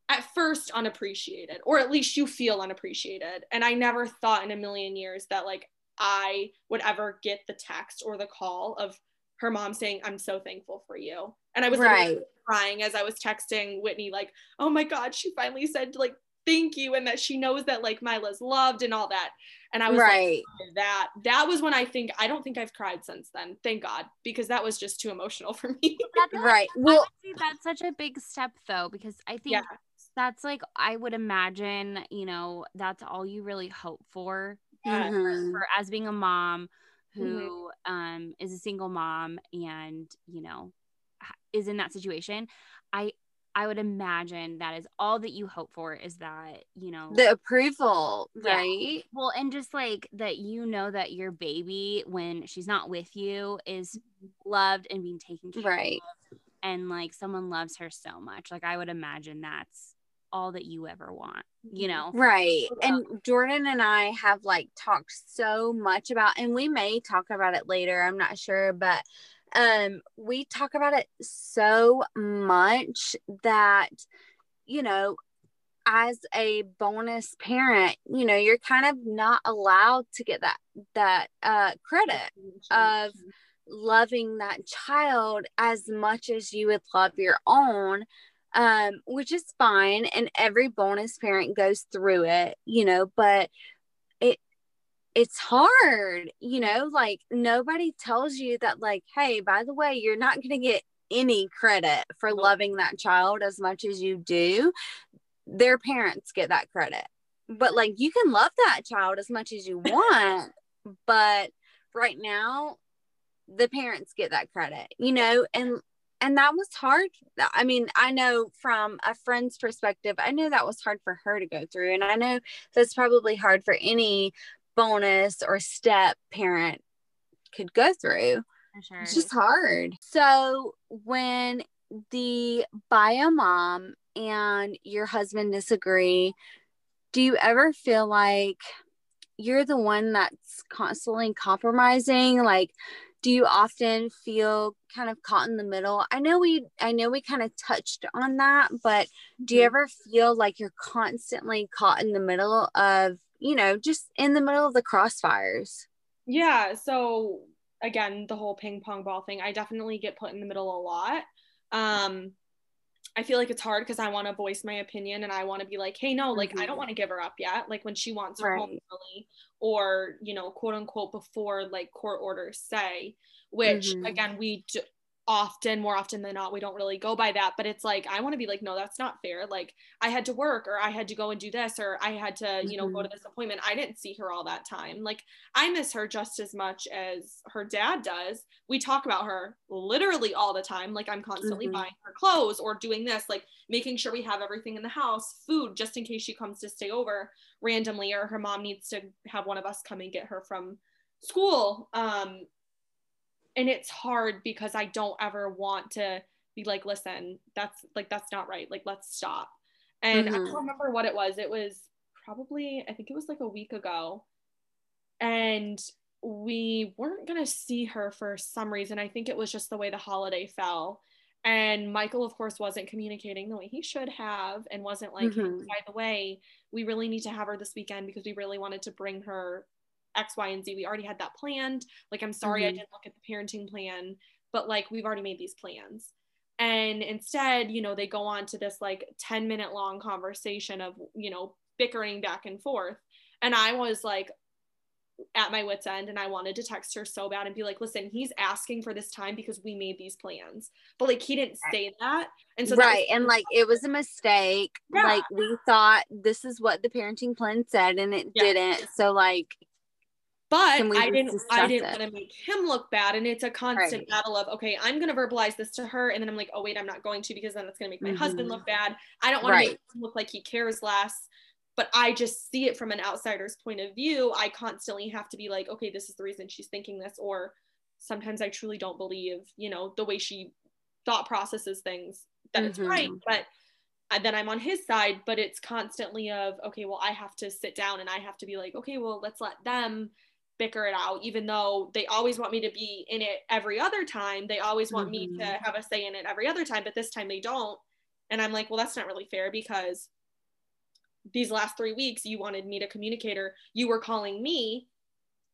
at first unappreciated, or at least you feel unappreciated. And I never thought in a million years that like I would ever get the text or the call of her mom saying, I'm so thankful for you. And I was right. Crying as I was texting Whitney, like, oh my God, she finally said, like, thank you. And that she knows that, like, Mila's loved and all that. And I was right. like, that, that was when I think, I don't think I've cried since then. Thank God, because that was just too emotional for me. right. Well, that's such a big step, though, because I think. Yeah. That's like I would imagine, you know, that's all you really hope for, mm-hmm. for, for as being a mom who mm-hmm. um, is a single mom and you know is in that situation i i would imagine that is all that you hope for is that you know the approval yeah. right well and just like that you know that your baby when she's not with you is mm-hmm. loved and being taken care of, right. of and like someone loves her so much like i would imagine that's all that you ever want, you mm-hmm. know? Right. And Jordan and I have like talked so much about, and we may talk about it later, I'm not sure, but um, we talk about it so much that, you know, as a bonus parent, you know, you're kind of not allowed to get that that uh credit of loving that child as much as you would love your own um, which is fine. And every bonus parent goes through it, you know, but it's hard, you know, like nobody tells you that, like, hey, by the way, you're not gonna get any credit for loving that child as much as you do. Their parents get that credit. But like you can love that child as much as you want, but right now the parents get that credit, you know, and and that was hard i mean i know from a friend's perspective i know that was hard for her to go through and i know that's probably hard for any bonus or step parent could go through sure. it's just hard so when the bio mom and your husband disagree do you ever feel like you're the one that's constantly compromising like do you often feel kind of caught in the middle i know we i know we kind of touched on that but do you mm-hmm. ever feel like you're constantly caught in the middle of you know just in the middle of the crossfires yeah so again the whole ping pong ball thing i definitely get put in the middle a lot um I feel like it's hard because I want to voice my opinion and I want to be like, hey, no, like mm-hmm. I don't want to give her up yet. Like when she wants her right. home early, or you know, quote unquote, before like court orders say, which mm-hmm. again we d- often more often than not we don't really go by that but it's like i want to be like no that's not fair like i had to work or i had to go and do this or i had to you know mm-hmm. go to mm-hmm. this appointment i didn't see her all that time like i miss her just as much as her dad does we talk about her literally all the time like i'm constantly mm-hmm. buying her clothes or doing this like making sure we have everything in the house food just in case she comes to stay over randomly or her mom needs to have one of us come and get her from school um and it's hard because I don't ever want to be like, listen, that's like that's not right. Like let's stop. And mm-hmm. I don't remember what it was. It was probably I think it was like a week ago. And we weren't going to see her for some reason. I think it was just the way the holiday fell. And Michael, of course, wasn't communicating the way he should have and wasn't like, mm-hmm. by the way, we really need to have her this weekend because we really wanted to bring her X, Y, and Z. We already had that planned. Like, I'm sorry mm-hmm. I didn't look at the parenting plan, but like, we've already made these plans. And instead, you know, they go on to this like 10 minute long conversation of, you know, bickering back and forth. And I was like, at my wits end and I wanted to text her so bad and be like, listen, he's asking for this time because we made these plans. But like he didn't say that. And so Right. Was- and like it was a mistake. Yeah. Like we thought this is what the parenting plan said and it yeah. didn't. So like but I didn't I didn't want to make him look bad and it's a constant right. battle of okay I'm gonna verbalize this to her and then I'm like oh wait I'm not going to because then it's gonna make my mm-hmm. husband look bad I don't want right. to make him look like he cares less but I just see it from an outsider's point of view I constantly have to be like okay this is the reason she's thinking this or sometimes I truly don't believe you know the way she thought processes things that mm-hmm. it's right but then I'm on his side, but it's constantly of, okay, well, I have to sit down and I have to be like, okay, well, let's let them bicker it out even though they always want me to be in it every other time they always want mm-hmm. me to mm-hmm. have a say in it every other time but this time they don't and i'm like well that's not really fair because these last three weeks you wanted me to communicate or you were calling me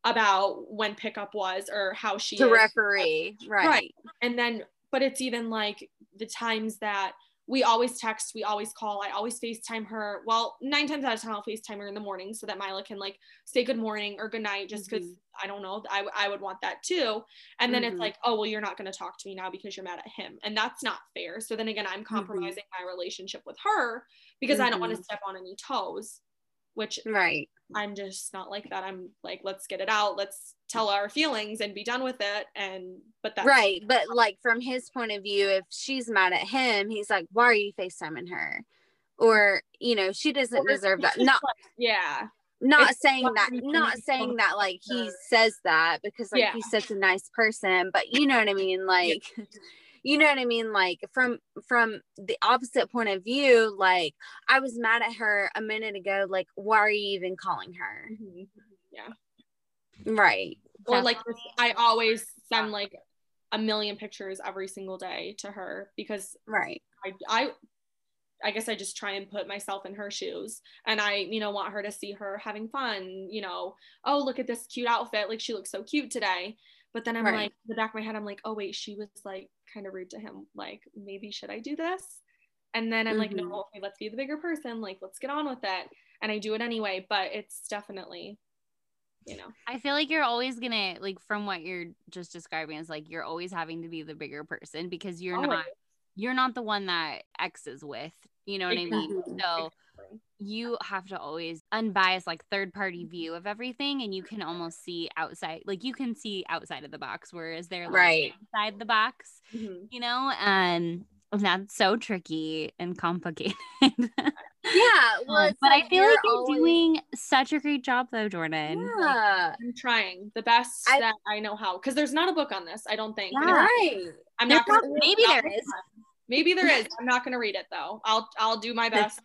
about when pickup was or how she referee right right and then but it's even like the times that we always text, we always call. I always FaceTime her. Well, nine times out of 10, I'll FaceTime her in the morning so that Mila can like say good morning or good night just because mm-hmm. I don't know. I, I would want that too. And then mm-hmm. it's like, oh, well, you're not going to talk to me now because you're mad at him. And that's not fair. So then again, I'm mm-hmm. compromising mm-hmm. my relationship with her because I don't want to mm-hmm. step on any toes, which right. I'm just not like that. I'm like, let's get it out. Let's tell our feelings and be done with it and but that's right but like from his point of view if she's mad at him he's like why are you facetiming her? Or you know she doesn't deserve that. not yeah. not it's saying that not saying that like he says that because like yeah. he's such a nice person but you know what i mean like you know what i mean like from from the opposite point of view like i was mad at her a minute ago like why are you even calling her? Mm-hmm. Right. Or like I always send like a million pictures every single day to her because right. I I I guess I just try and put myself in her shoes and I, you know, want her to see her having fun, you know, oh, look at this cute outfit. Like she looks so cute today. But then I'm right. like, the back of my head, I'm like, oh, wait, she was like kind of rude to him. Like, maybe should I do this? And then I'm mm-hmm. like, no, mm-hmm. okay, let's be the bigger person. Like, let's get on with it. And I do it anyway. But it's definitely you know i feel like you're always gonna like from what you're just describing is like you're always having to be the bigger person because you're always. not you're not the one that x is with you know what exactly. i mean so you have to always unbiased like third party view of everything and you can almost see outside like you can see outside of the box whereas they're like right inside the box mm-hmm. you know and that's so tricky and complicated yeah well, um, but like i feel like you're always... doing such a great job though jordan yeah. I'm trying the best I... that i know how because there's not a book on this i don't think yeah. right. I'm not gonna, maybe there is. maybe there is i'm not gonna read it though. I'll i'll do my best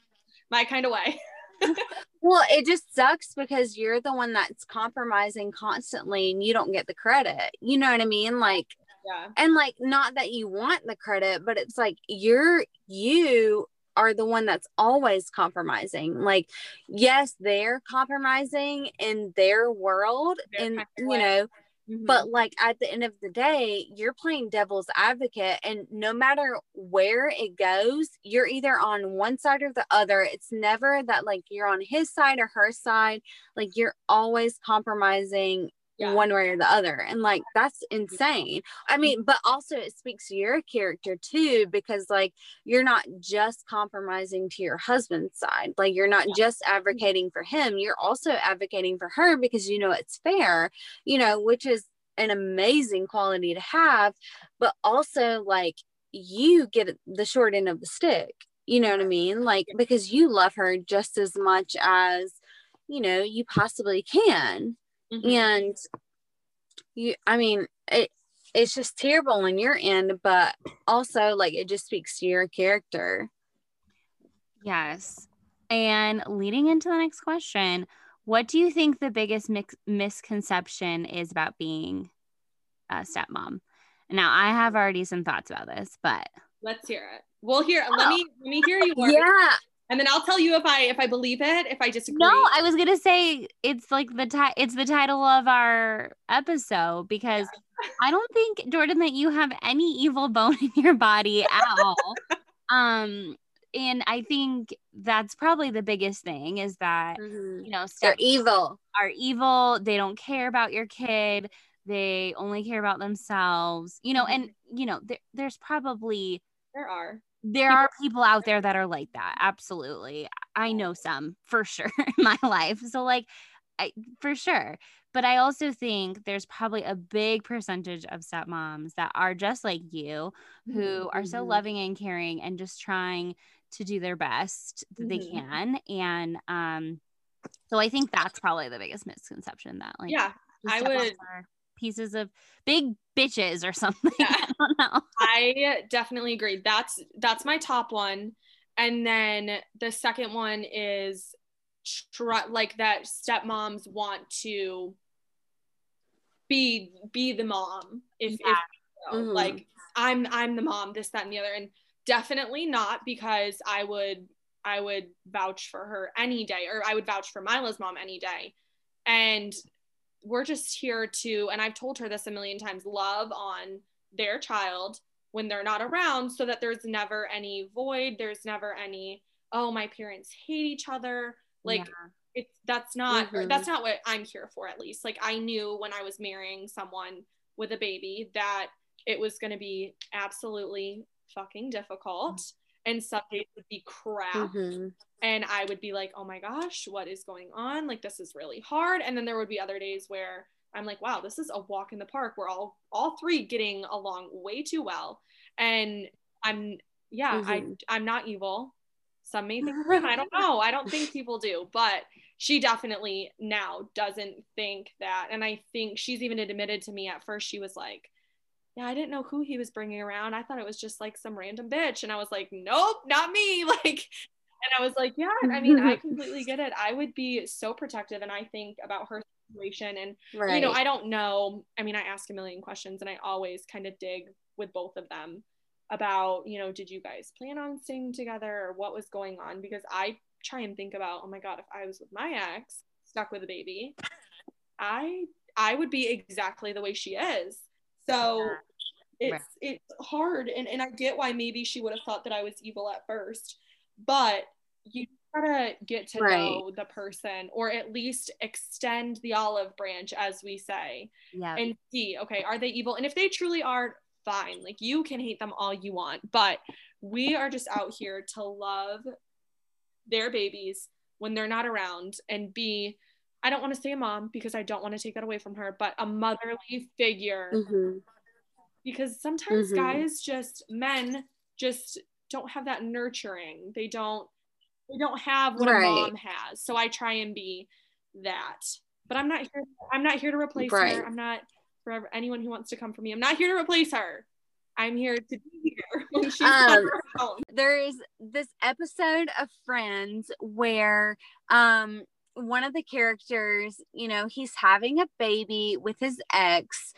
my kind of way. Well it just sucks because you're the one that's compromising constantly and you don't get the credit you know what i mean? Like yeah. and like not that you want the credit but it's like you're you are the one that's always compromising. Like, yes, they're compromising in their world, and you know, mm-hmm. but like at the end of the day, you're playing devil's advocate, and no matter where it goes, you're either on one side or the other. It's never that like you're on his side or her side. Like, you're always compromising yeah. one way or the other. And like that's insane. I mm-hmm. mean, but also it speaks to your character too, because like you're not just compromising to your husband's side. Like you're not just mm-hmm. advocating for him, you're also advocating for her because you know it's fair, you know, which is an amazing quality to have. But also like you get the short end of the stick. You know what I mean? Like because you love her just as much as you know you possibly can Mm-hmm. And you, I mean, it, it's just terrible on your end, but also like it just speaks to your character. Yes. And leading into the next question, what do you think the biggest mix- misconception is about being a stepmom? Now, I have already some thoughts about this, but let's hear it. We'll hear. Oh. Let me let me hear you. Yeah, and then I'll tell you if I if I believe it, if I disagree. No, I was gonna say it's like the ti- it's the title of our episode because yeah. I don't think Jordan that you have any evil bone in your body at all. um, and I think that's probably the biggest thing is that mm-hmm. you know they're evil. Are evil. They don't care about your kid. They only care about themselves. You know, mm-hmm. and you know there, there's probably there are there are people out there that are like that. Absolutely. I know some for sure in my life. So, like, I, for sure. But I also think there's probably a big percentage of stepmoms that are just like you, who mm-hmm. are so mm-hmm. loving and caring and just trying to do their best that mm-hmm. they can. And um, so I think that's probably the biggest misconception that, like, yeah, I would pieces of big bitches or something. Yeah. I don't know. I definitely agree. That's that's my top one. And then the second one is tr- like that stepmoms want to be be the mom if, yeah. if you know, mm-hmm. like I'm I'm the mom this that and the other and definitely not because I would I would vouch for her any day or I would vouch for Mila's mom any day and we're just here to, and I've told her this a million times, love on their child when they're not around so that there's never any void. There's never any, oh, my parents hate each other. Like, yeah. it's that's not mm-hmm. that's not what I'm here for at least. Like I knew when I was marrying someone with a baby that it was going to be absolutely fucking difficult and some days would be crap mm-hmm. and i would be like oh my gosh what is going on like this is really hard and then there would be other days where I'm like, wow, this is a walk in the park. We're all all three getting along way too well. And I'm yeah, mm-hmm. I I'm not evil. Some may think I don't know. I don't think people do, but she definitely now doesn't think that. And I think she's even admitted to me at first, she was like, yeah, I didn't know who he was bringing around. I thought it was just like some random bitch. And I was like, nope, not me. Like, and I was like, yeah, I mean, I completely get it. I would be so protective. And I think about her situation. And, right. you know, I don't know. I mean, I ask a million questions and I always kind of dig with both of them about, you know, did you guys plan on staying together or what was going on? Because I try and think about, oh my God, if I was with my ex, stuck with a baby, I I would be exactly the way she is. So it's right. it's hard and, and I get why maybe she would have thought that I was evil at first, but you gotta get to right. know the person or at least extend the olive branch as we say yeah. and see okay are they evil and if they truly are fine like you can hate them all you want but we are just out here to love their babies when they're not around and be I don't want to say a mom because I don't want to take that away from her, but a motherly figure. Mm-hmm. Because sometimes mm-hmm. guys just men just don't have that nurturing. They don't they don't have what right. a mom has. So I try and be that. But I'm not here I'm not here to replace right. her. I'm not for anyone who wants to come for me. I'm not here to replace her. I'm here to be here when she's um, There is this episode of Friends where um one of the characters, you know, he's having a baby with his ex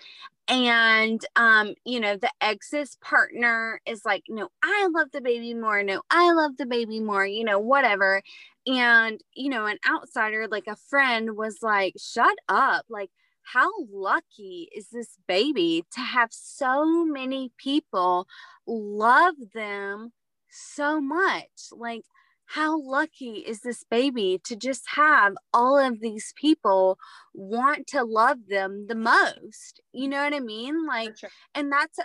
and um you know the ex's partner is like no i love the baby more. No i love the baby more you know whatever. And you know an outsider like a friend was like shut up. Like how lucky is this baby to have so many people love them so much? Like how lucky is this baby to just have all of these people want to love them the most you know what i mean like sure. and that's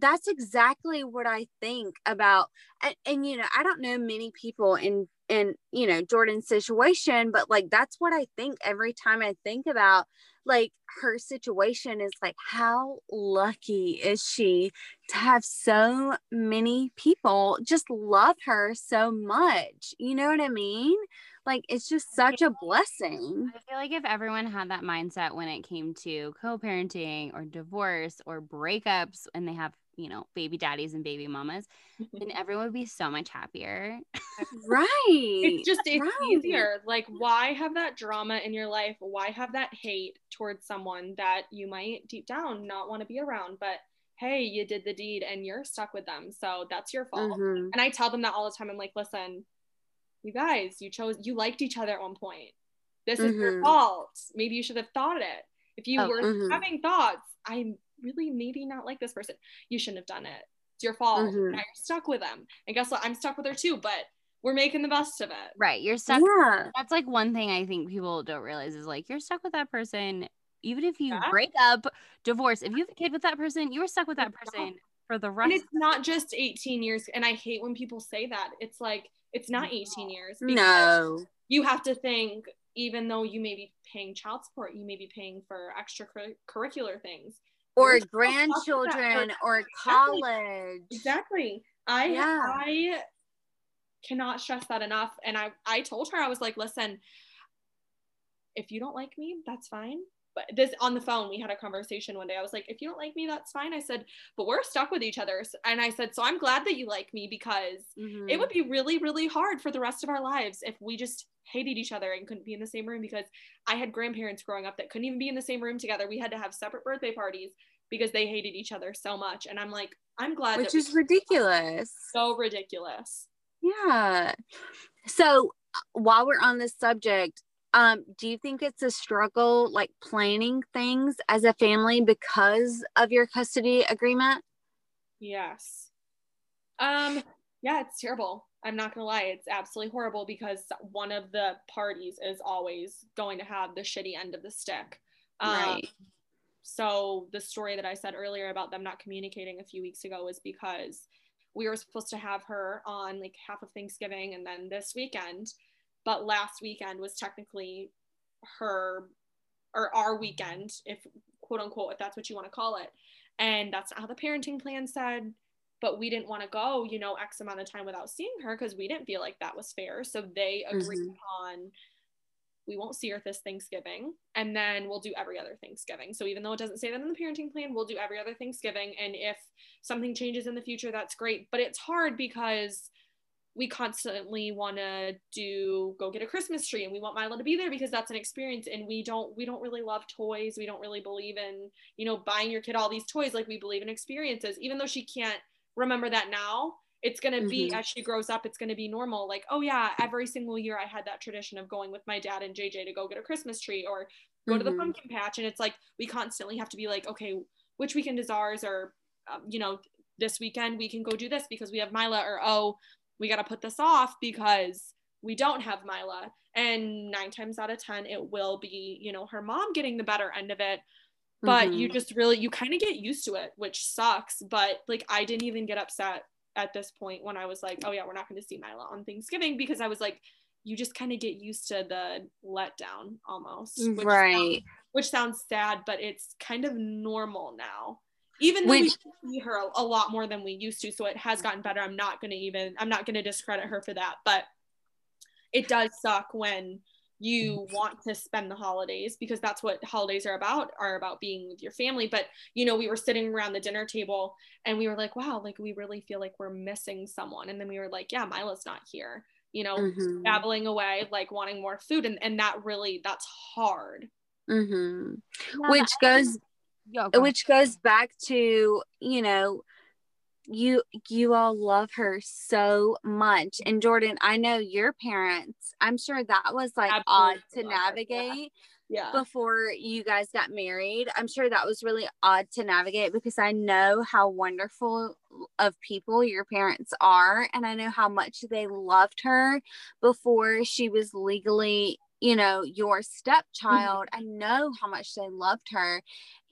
that's exactly what i think about and, and you know i don't know many people in in you know jordan's situation but like that's what i think every time i think about like her situation is like how lucky is she to have so many people just love her so much? You know what i mean? Like it's just such a blessing. I feel like if everyone had that mindset when it came to co-parenting or divorce or breakups and they have you know, baby daddies and baby mamas, then everyone would be so much happier. right. It's just, it's right. easier. Like, why have that drama in your life? Why have that hate towards someone that you might deep down not want to be around? But hey, you did the deed and you're stuck with them. So that's your fault. Mm-hmm. And I tell them that all the time. I'm like, listen, you guys, you chose, you liked each other at one point. This is mm-hmm. your fault. Maybe you should have thought it. If you oh, were mm-hmm. having thoughts, I'm really maybe not like this person. You shouldn't have done it. It's your fault. Mm-hmm. Now you're stuck with them. And guess what? I'm stuck with her too, but we're making the best of it. Right. You're stuck. Yeah. That's like one thing I think people don't realize is like you're stuck with that person. Even if you yeah. break up, divorce, if you have a kid with that person, you are stuck with that person for the rest. And it's not just 18 years. And I hate when people say that. It's like, it's not 18 years. No. You have to think, even though you may be paying child support, you may be paying for extracurricular things or grandchildren or college. Exactly. I yeah. I cannot stress that enough. And I I told her I was like, listen, if you don't like me, that's fine. But this on the phone, we had a conversation one day. I was like, if you don't like me, that's fine. I said, but we're stuck with each other. And I said, so I'm glad that you like me because mm-hmm. it would be really, really hard for the rest of our lives if we just hated each other and couldn't be in the same room because I had grandparents growing up that couldn't even be in the same room together. We had to have separate birthday parties because they hated each other so much. And I'm like, I'm glad Which is ridiculous. So ridiculous. Yeah. So while we're on this subject, um, do you think it's a struggle like planning things as a family because of your custody agreement? Yes. Um, yeah, it's terrible. I'm not gonna lie, it's absolutely horrible because one of the parties is always going to have the shitty end of the stick. Um, right. So the story that I said earlier about them not communicating a few weeks ago was because we were supposed to have her on like half of Thanksgiving and then this weekend, but last weekend was technically her or our weekend, if quote unquote, if that's what you want to call it. And that's not how the parenting plan said. But we didn't want to go, you know, X amount of time without seeing her because we didn't feel like that was fair. So they agreed mm-hmm. upon we won't see her this Thanksgiving, and then we'll do every other Thanksgiving. So even though it doesn't say that in the parenting plan, we'll do every other Thanksgiving. And if something changes in the future, that's great. But it's hard because we constantly want to do go get a christmas tree and we want mila to be there because that's an experience and we don't we don't really love toys we don't really believe in you know buying your kid all these toys like we believe in experiences even though she can't remember that now it's going to be mm-hmm. as she grows up it's going to be normal like oh yeah every single year i had that tradition of going with my dad and jj to go get a christmas tree or go mm-hmm. to the mm-hmm. pumpkin patch and it's like we constantly have to be like okay which weekend is ours or um, you know this weekend we can go do this because we have mila or oh we got to put this off because we don't have Mila. And nine times out of 10, it will be, you know, her mom getting the better end of it. But mm-hmm. you just really, you kind of get used to it, which sucks. But like, I didn't even get upset at this point when I was like, oh, yeah, we're not going to see Mila on Thanksgiving because I was like, you just kind of get used to the letdown almost. Which right. Sounds, which sounds sad, but it's kind of normal now even though Which, we see her a, a, lot more than we used to so it has gotten better. I'm not going to even i'm not going to discredit her for that but it does suck when you want to spend the holidays because that's what holidays are about are about being with your family. But you know we were sitting around the dinner table and we were like wow like we really feel like we're missing someone. And then we were like yeah mila's not here you know mm-hmm. babbling away like wanting more food. And, and that really that's hard. Mm-hmm. yeah, which goes go which goes back to you know you you all love her so much. And jordan i know your parents i'm sure that was like Absolutely odd to navigate yeah. before you guys got married. I'm sure that was really odd to navigate because i know how wonderful of people your parents are and i know how much they loved her before she was legally you know, your stepchild. Mm-hmm. I know how much they loved her.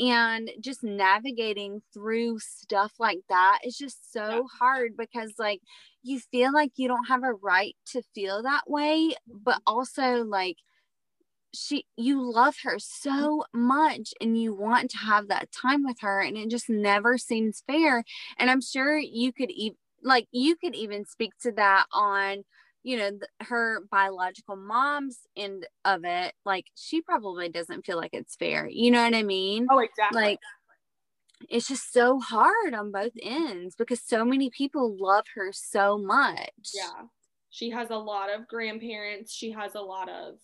And just navigating through stuff like that is just so yeah. hard because, like, you feel like you don't have a right to feel that way, but mm-hmm. also, like, she you love her so much and you want to have that time with her and it just never seems fair and i'm sure you could even like you could even speak to that on you know th- her biological mom's end of it like she probably doesn't feel like it's fair you know what i mean oh exactly like it's just so hard on both ends because so many people love her so much yeah she has a lot of grandparents she has a lot of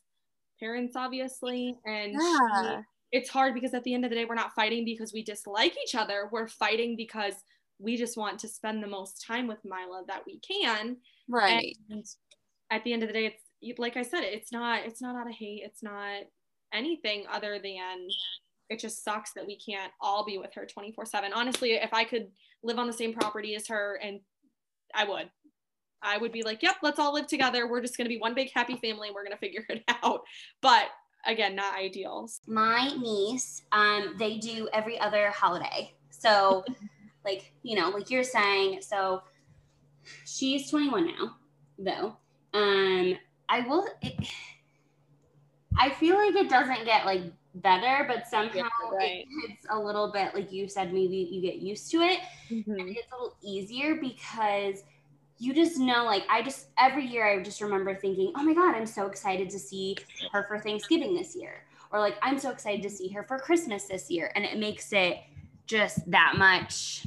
parents obviously and yeah. she, it's hard because at the end of the day we're not fighting because we dislike each other we're fighting because we just want to spend the most time with Mila that we can. Right. And at the end of the day it's like i said it's not it's not out of hate. It's not anything other than it just sucks that we can't all be with her 24 7 honestly if i could live on the same property as her and i would. I would be like yep let's all live together. We're just going to be one big happy family. And we're going to figure it out. But again not ideal my niece um they do every other holiday. So like you know like you're saying so she's 21 now though um, I will. It, I feel like it doesn't get like better, but somehow right. it's a little bit like you said. Maybe you get used to it, mm-hmm. and it's a little easier because you just know. Like I just every year I just remember thinking, "Oh my god, I'm so excited to see her for Thanksgiving this year," or like I'm so excited to see her for Christmas this year, and it makes it just that much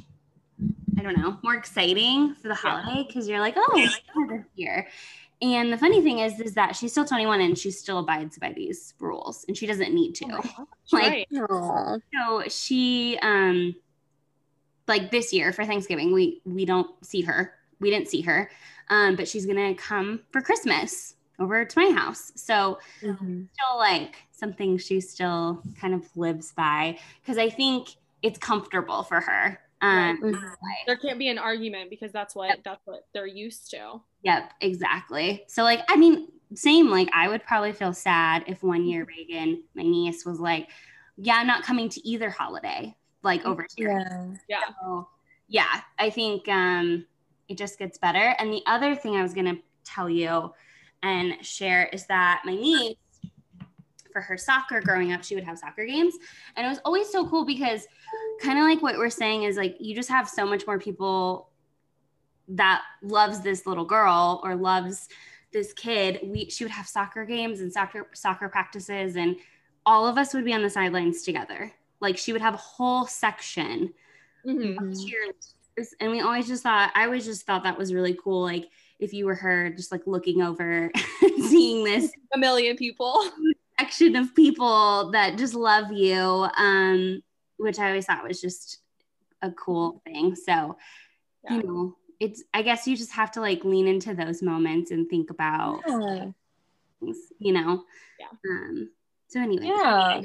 I don't know, more exciting for the holiday because you're like, oh, this year. And the funny thing is, is that she's still 21 and she still abides by these rules, and she doesn't need to. Oh, like, right. so she, um, like this year for Thanksgiving, we we don't see her. We didn't see her, um, but she's gonna come for Christmas over to my house. So mm-hmm. still like something she still kind of lives by because I think it's comfortable for her um, right. there can't be an argument because that's what yep. that's what they're used to. Yep, exactly. So like, I mean, same. Like, I would probably feel sad if one year Reagan, my niece, was like, "Yeah, I'm not coming to either holiday." Like over here. Yeah. Yeah. So, yeah. I think um, it just gets better. And the other thing I was gonna tell you and share is that my niece for her soccer growing up, she would have soccer games. And it was always so cool because kind of like what we're saying is like you just have so much more people that loves this little girl or loves this kid. We she would have soccer games and soccer soccer practices and all of us would be on the sidelines together. Like she would have a whole section mm-hmm. of cheerleaders. And we always just thought I always just thought that was really cool. Like if you were her just like looking over seeing this a million people section of people that just love you um which i always thought was just a cool thing. So yeah. you know it's i guess you just have to like lean into those moments and think about yeah. things, you know? Yeah. Um so anyway. Yeah.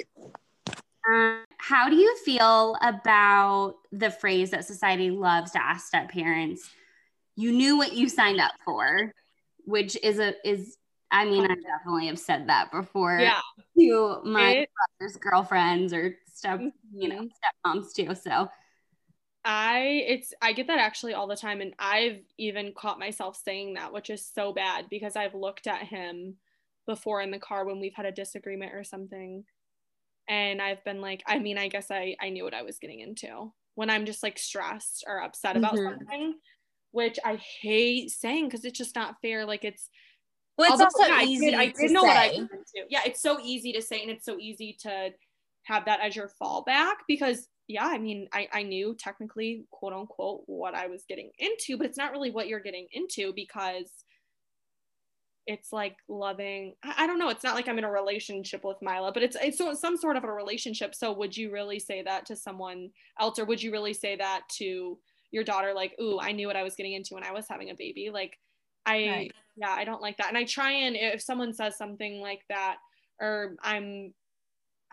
Um, how do you feel about the phrase that society loves to ask step parents you knew what you signed up for, which is a is I mean, I definitely have said that before yeah. to my it, brother's girlfriends or step, you know, mm-hmm. stepmoms too. So I it's I get that actually all the time and I've even caught myself saying that, which is so bad because I've looked at him before in the car when we've had a disagreement or something. And I've been like, I mean, I guess I I knew what I was getting into. When I'm just like stressed or upset about mm-hmm. something, which I hate saying because it's just not fair. Like it's well, it's also yeah, easy. I did, I did know say. what I into. Yeah, it's so easy to say, and it's so easy to have that as your fallback because yeah, I mean, I, I knew technically, quote unquote, what I was getting into, but it's not really what you're getting into because it's like loving. I, I don't know. It's not like I'm in a relationship with Mila, but it's it's some sort of a relationship. So would you really say that to someone else, or would you really say that to your daughter like ooh i knew what i was getting into when i was having a baby like i right. Yeah i don't like that and i try and if someone says something like that or i'm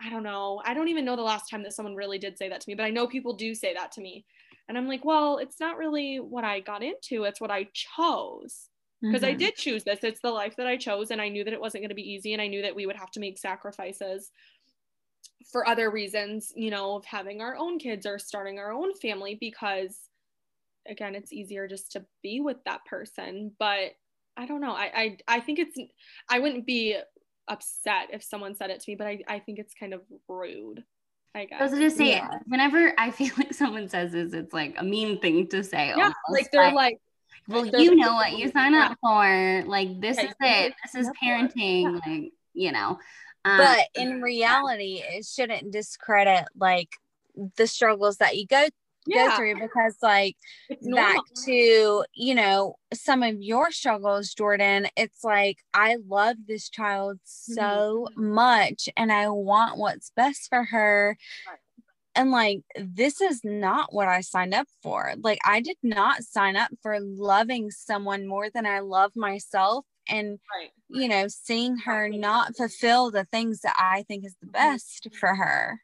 i don't know i don't even know the last time that someone really did say that to me but i know people do say that to me and i'm like well it's not really what i got into it's what i chose because mm-hmm. I did choose this. It's the life that I chose, and I knew that it wasn't going to be easy, and I knew that we would have to make sacrifices for other reasons, you know, of having our own kids or starting our own family because again it's easier just to be with that person but i don't know i i, I think it's i wouldn't be upset if someone said it to me but i, I think it's kind of rude I guess. I was gonna say, yeah. whenever I feel like someone says this, it's like a mean thing to say. Yeah, almost. like they're like, well, they're you know what you sign up for. Like this yeah, is it. This is parenting. Yeah. Like you know. Um, but in reality, it shouldn't discredit like the struggles that you go yeah. go through because like back to you know some of your struggles jordan it's like i love this child so mm-hmm. much and i want what's best for her right. and like this is not what i signed up for like i did not sign up for loving someone more than i love myself and right. you know seeing her not fulfill the things that i think is the mm-hmm. best for her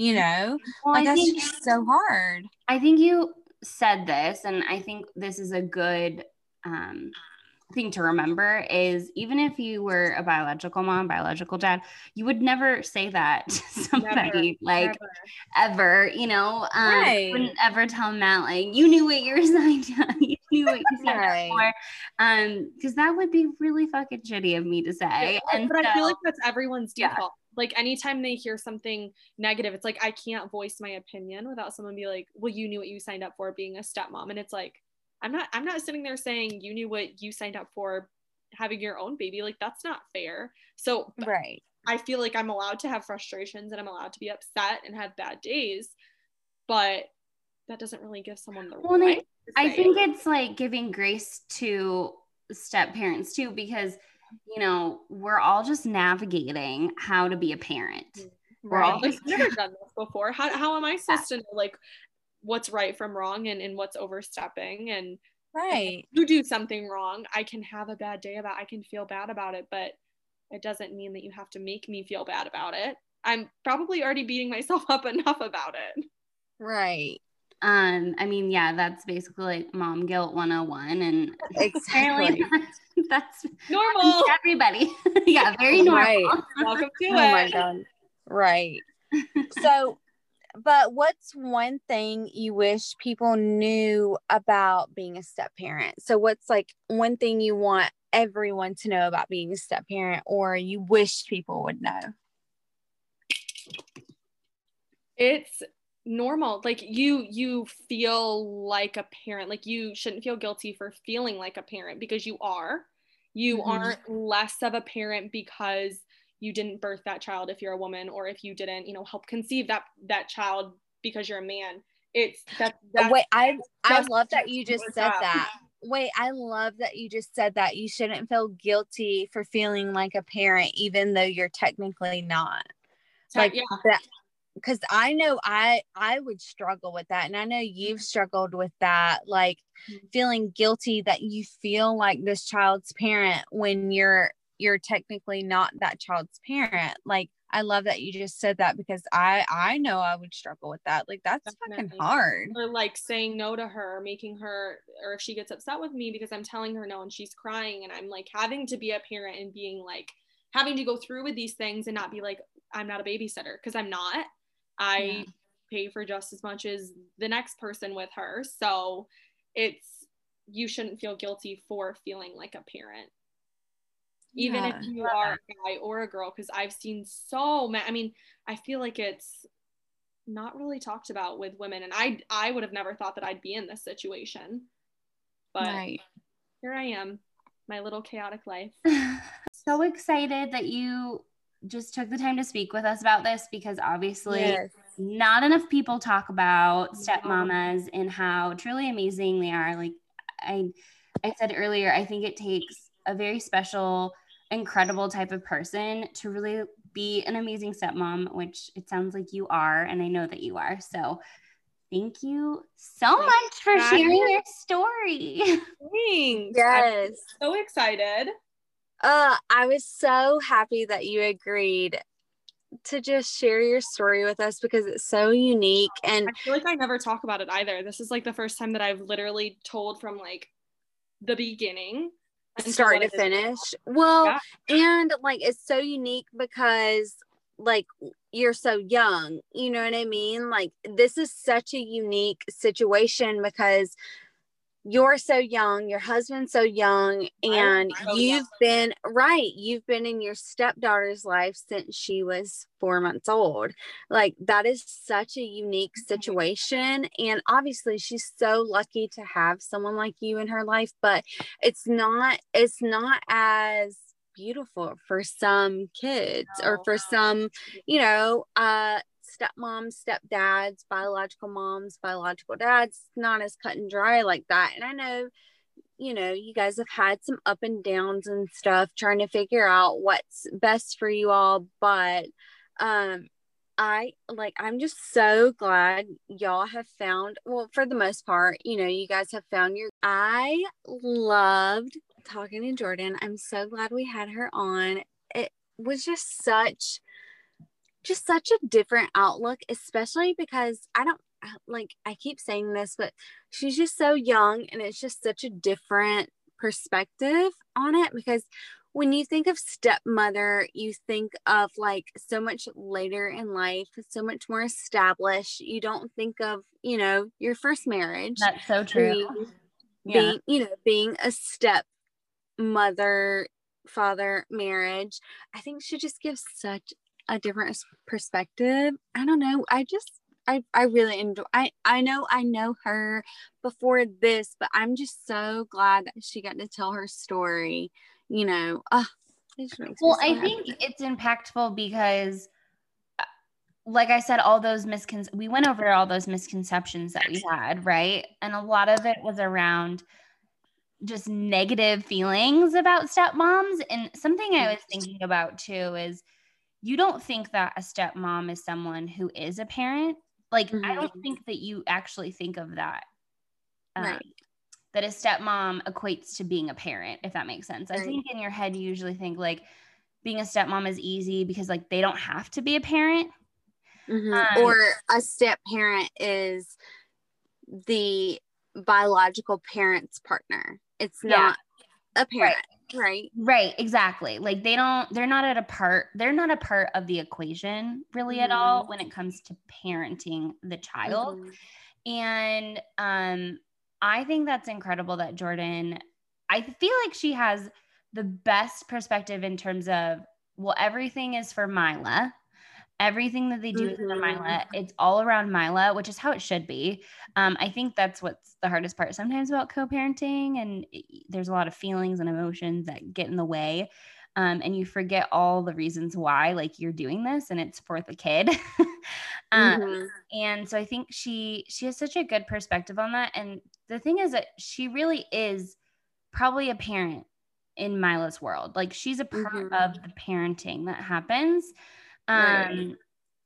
you know well, like I that's think, just so hard i think you said this and i think this is a good um thing to remember is even if you were a biological mom, biological dad, you would never say that to somebody never, like never. ever, you know, um, right. wouldn't ever tell Matt like you knew what you were signed you knew what you signed right. up for. Um, because that would be really fucking shitty of me to say. Yeah, and but so, I feel like that's everyone's default like anytime they hear something negative it's like i can't voice my opinion without someone be like well you knew what you signed up for being a stepmom. And it's like i'm not i'm not sitting there saying you knew what you signed up for having your own baby. Like that's not fair. So right. I feel like i'm allowed to have frustrations and i'm allowed to be upset and have bad days but that doesn't really give someone the well, right I, I think it's like giving grace to step parents too because you know, we're all just navigating how to be a parent. Right. We're all I've never done this before. How, how am I supposed to know like what's right from wrong and, and what's overstepping? And right. you do something wrong i can have a bad day about i can feel bad about it but it doesn't mean that you have to make me feel bad about it. I'm probably already beating myself up enough about it. Right um i mean yeah that's basically like mom guilt 101 and exactly. that's, that's normal. everybody. Yeah very normal. Right. welcome to oh it. My god. Right. So but what's one thing you wish people knew about being a step parent? So what's like one thing you want everyone to know about being a step parent or you wish people would know? It's normal like you you feel like a parent like you shouldn't feel guilty for feeling like a parent because you are. You mm-hmm. aren't less of a parent because you didn't birth that child if you're a woman or if you didn't you know help conceive that that child because you're a man. It's that's that wait i i love that you just said that. Wait i love that you just said that. You shouldn't feel guilty for feeling like a parent even though you're technically not. Like yeah. that because I know I I would struggle with that and I know you've mm-hmm. struggled with that like mm-hmm. feeling guilty that you feel like this child's parent when you're you're technically not that child's parent like I love that you just said that because I I know I would struggle with that like that's Definitely. fucking hard or like saying no to her making her or if she gets upset with me because I'm telling her no and she's crying and I'm like having to be a parent and being like having to go through with these things and not be like I'm not a babysitter because I'm not I yeah. pay for just as much as the next person with her. So it's, you shouldn't feel guilty for feeling like a parent. Even yeah. if you are a guy or a girl, because I've seen so many. I mean, I feel like it's not really talked about with women, and I I would have never thought that I'd be in this situation, but right. here I am, my little chaotic life. so excited that you just took the time to speak with us about this because obviously yes. not enough people talk about stepmamas and how truly amazing they are. Like I I said earlier, I think it takes a very special, incredible type of person to really be an amazing stepmom, which it sounds like you are, and I know that you are. So thank you so much for sharing your story. Thanks. Yes. I'm so excited. Uh, I was so happy that you agreed to just share your story with us because it's so unique and I feel like I never talk about it either. This is like the first time that I've literally told from like the beginning start to finish. Well, yeah. and like it's so unique because like you're so young, you know what I mean? Like this is such a unique situation because you're so young, your husband's so young, and you've yeah. been right. You've been in your stepdaughter's life since she was four months old. Like, that is such a unique mm-hmm. situation. And obviously, she's so lucky to have someone like you in her life, but it's not, it's not as beautiful for some kids or for some you know uh stepmoms, stepdads, biological moms, biological dads, not as cut and dry like that. And I know, you know, you guys have had some up and downs and stuff trying to figure out what's best for you all. But um I like I'm just so glad y'all have found well for the most part, you know, you guys have found your I loved talking to Jordan. I'm so glad we had her on. It was just such just such a different outlook, especially because I don't like, I keep saying this, but she's just so young and it's just such a different perspective on it because when you think of stepmother, you think of like so much later in life, so much more established. You don't think of, you know, your first marriage. That's so true. Being, yeah. being you know, being a step mother father marriage. I think she just gives such a different perspective. I don't know. I just I, I really enjoy I, I know I know her before this, but I'm just so glad that she got to tell her story. You know, uh, well, so I happy. think it's impactful because uh, like I said, all those miscon we went over all those misconceptions that we had, right? And a lot of it was around just negative feelings about stepmoms. And something I was thinking about too is you don't think that a stepmom is someone who is a parent. Like, mm-hmm. I don't mm-hmm. think that you actually think of that. Um, right. That a stepmom equates to being a parent, if that makes sense. Right. I think in your head, you usually think like being a stepmom is easy because like they don't have to be a parent. Mm-hmm. Um, or a step parent is the biological parent's partner. It's not. A parent. Right right right exactly like they don't they're not at a part they're not a part of the equation really mm-hmm. at all when it comes to parenting the child mm-hmm. and um i think that's incredible that jordan i feel like she has the best perspective in terms of well everything is for mila everything that they do mm-hmm. for Mila, it's all around Mila, which is how it should be. Um, I think that's what's the hardest part sometimes about co-parenting, and it, there's a lot of feelings and emotions that get in the way. Um, and you forget all the reasons why like you're doing this and it's for the kid um, mm-hmm. and so i think she she has such a good perspective on that and the thing is that she really is probably a parent in mila's world like she's a part mm-hmm. of the parenting that happens um, right.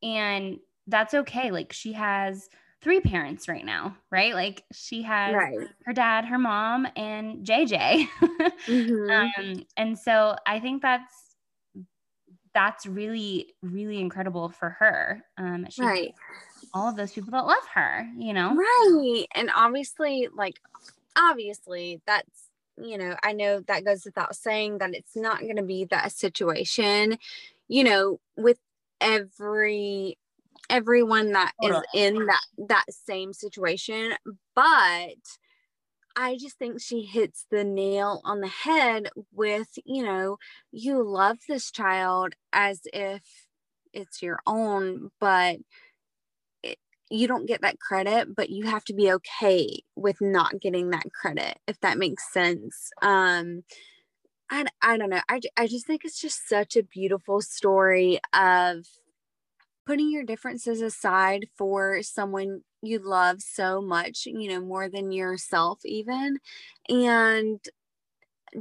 and that's okay like she has three parents right now, right? Like she has right. her dad, her mom, and JJ. mm-hmm. um, and so I think that's that's really really incredible for her. Um, she right. All of those people that love her, you know. Right, and obviously, like obviously, that's you know I know that goes without saying that it's not going to be that situation, you know, with every everyone that is in that that same situation but I just think she hits the nail on the head with, you know, you love this child as if it's your own, but it, you don't get that credit, but you have to be okay with not getting that credit, if that makes sense. Um, I, I don't know. I, I just think it's just such a beautiful story of putting your differences aside for someone you love so much, you know, more than yourself, even. And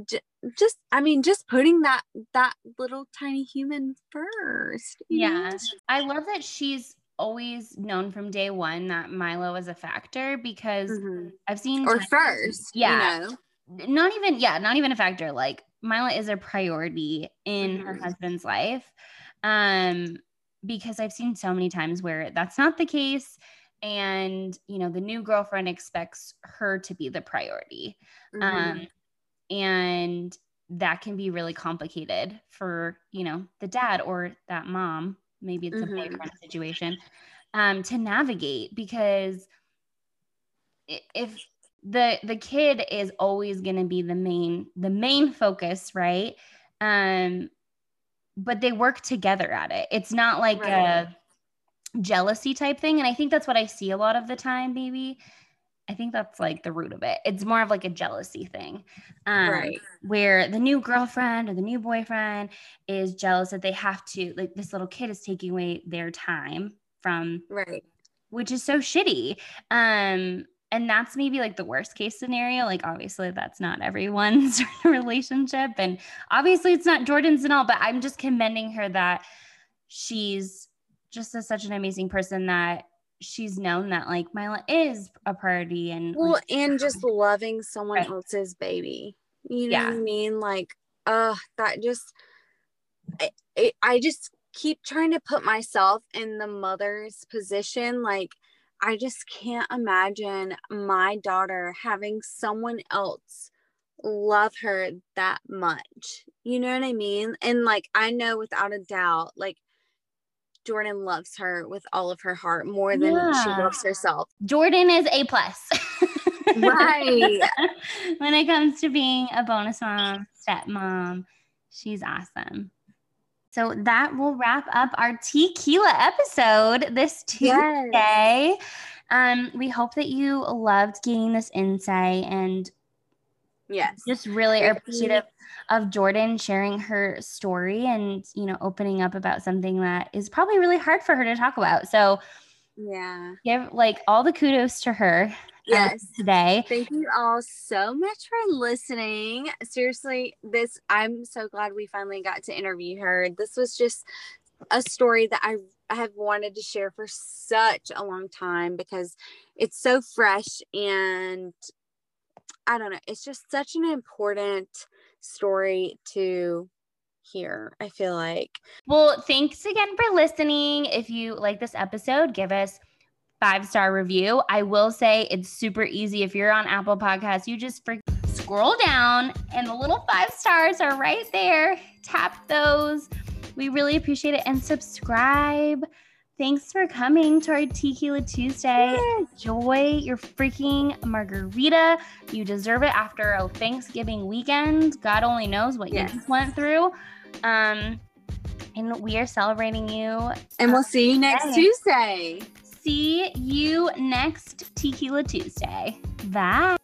j- just, I mean, just putting that, that little tiny human first. Yeah. Know? I love that she's always known from day one that Mila was a factor because mm-hmm. I've seen or first, yeah, you know, not even yeah, not even a factor. Like Mila is a priority in mm-hmm. her husband's life. Um, because I've seen so many times where that's not the case. And, you know, the new girlfriend expects her to be the priority. Mm-hmm. Um, and that can be really complicated for, you know, the dad or that mom. Maybe it's mm-hmm. a boyfriend situation um, to navigate because if the the kid is always going to be the main the main focus right um but they work together at it. It's not like right. a jealousy type thing. And I think that's what I see a lot of the time, maybe. I think that's like the root of it. It's more of like a jealousy thing. Um, right. Where the new girlfriend or the new boyfriend is jealous that they have to, like, this little kid is taking away their time from, right. Which is so shitty. Um, and that's maybe like the worst case scenario like obviously that's not everyone's relationship and obviously it's not jordan's and all but i'm just commending her that she's just a, such an amazing person that she's known that like Mila is a priority and well like, and just loving someone right. else's baby you know yeah. what i mean like uh that just I, I just keep trying to put myself in the mother's position like I just can't imagine my daughter having someone else love her that much. You know what I mean? And like, I know without a doubt, like, Jordan loves her with all of her heart more than yeah. she loves herself. Jordan is A plus. right. when it comes to being a bonus mom, stepmom, she's awesome. So that will wrap up our tequila episode this Tuesday. Yes. Um, we hope that you loved getting this insight and yes, just really are appreciative of Jordan sharing her story and you know opening up about something that is probably really hard for her to talk about. So yeah, give like all the kudos to her yes today thank you all so much for listening seriously this i'm so glad we finally got to interview her this was just a story that i I have wanted to share for such a long time because it's so fresh and I don't know, it's just such an important story to hear, I feel like. Well, thanks again for listening. If you like this episode, give us five star review. I will say it's super easy. If you're on Apple Podcasts, you just freak- scroll down and the little five stars are right there. Tap those. We really appreciate it and subscribe. Thanks for coming to our Tequila Tuesday. Enjoy your freaking margarita. You deserve it after a Thanksgiving weekend. God only knows what yes. you just went through. Um, And we are celebrating you. And we'll see you next. Tuesday. See you next Tequila Tuesday. Bye.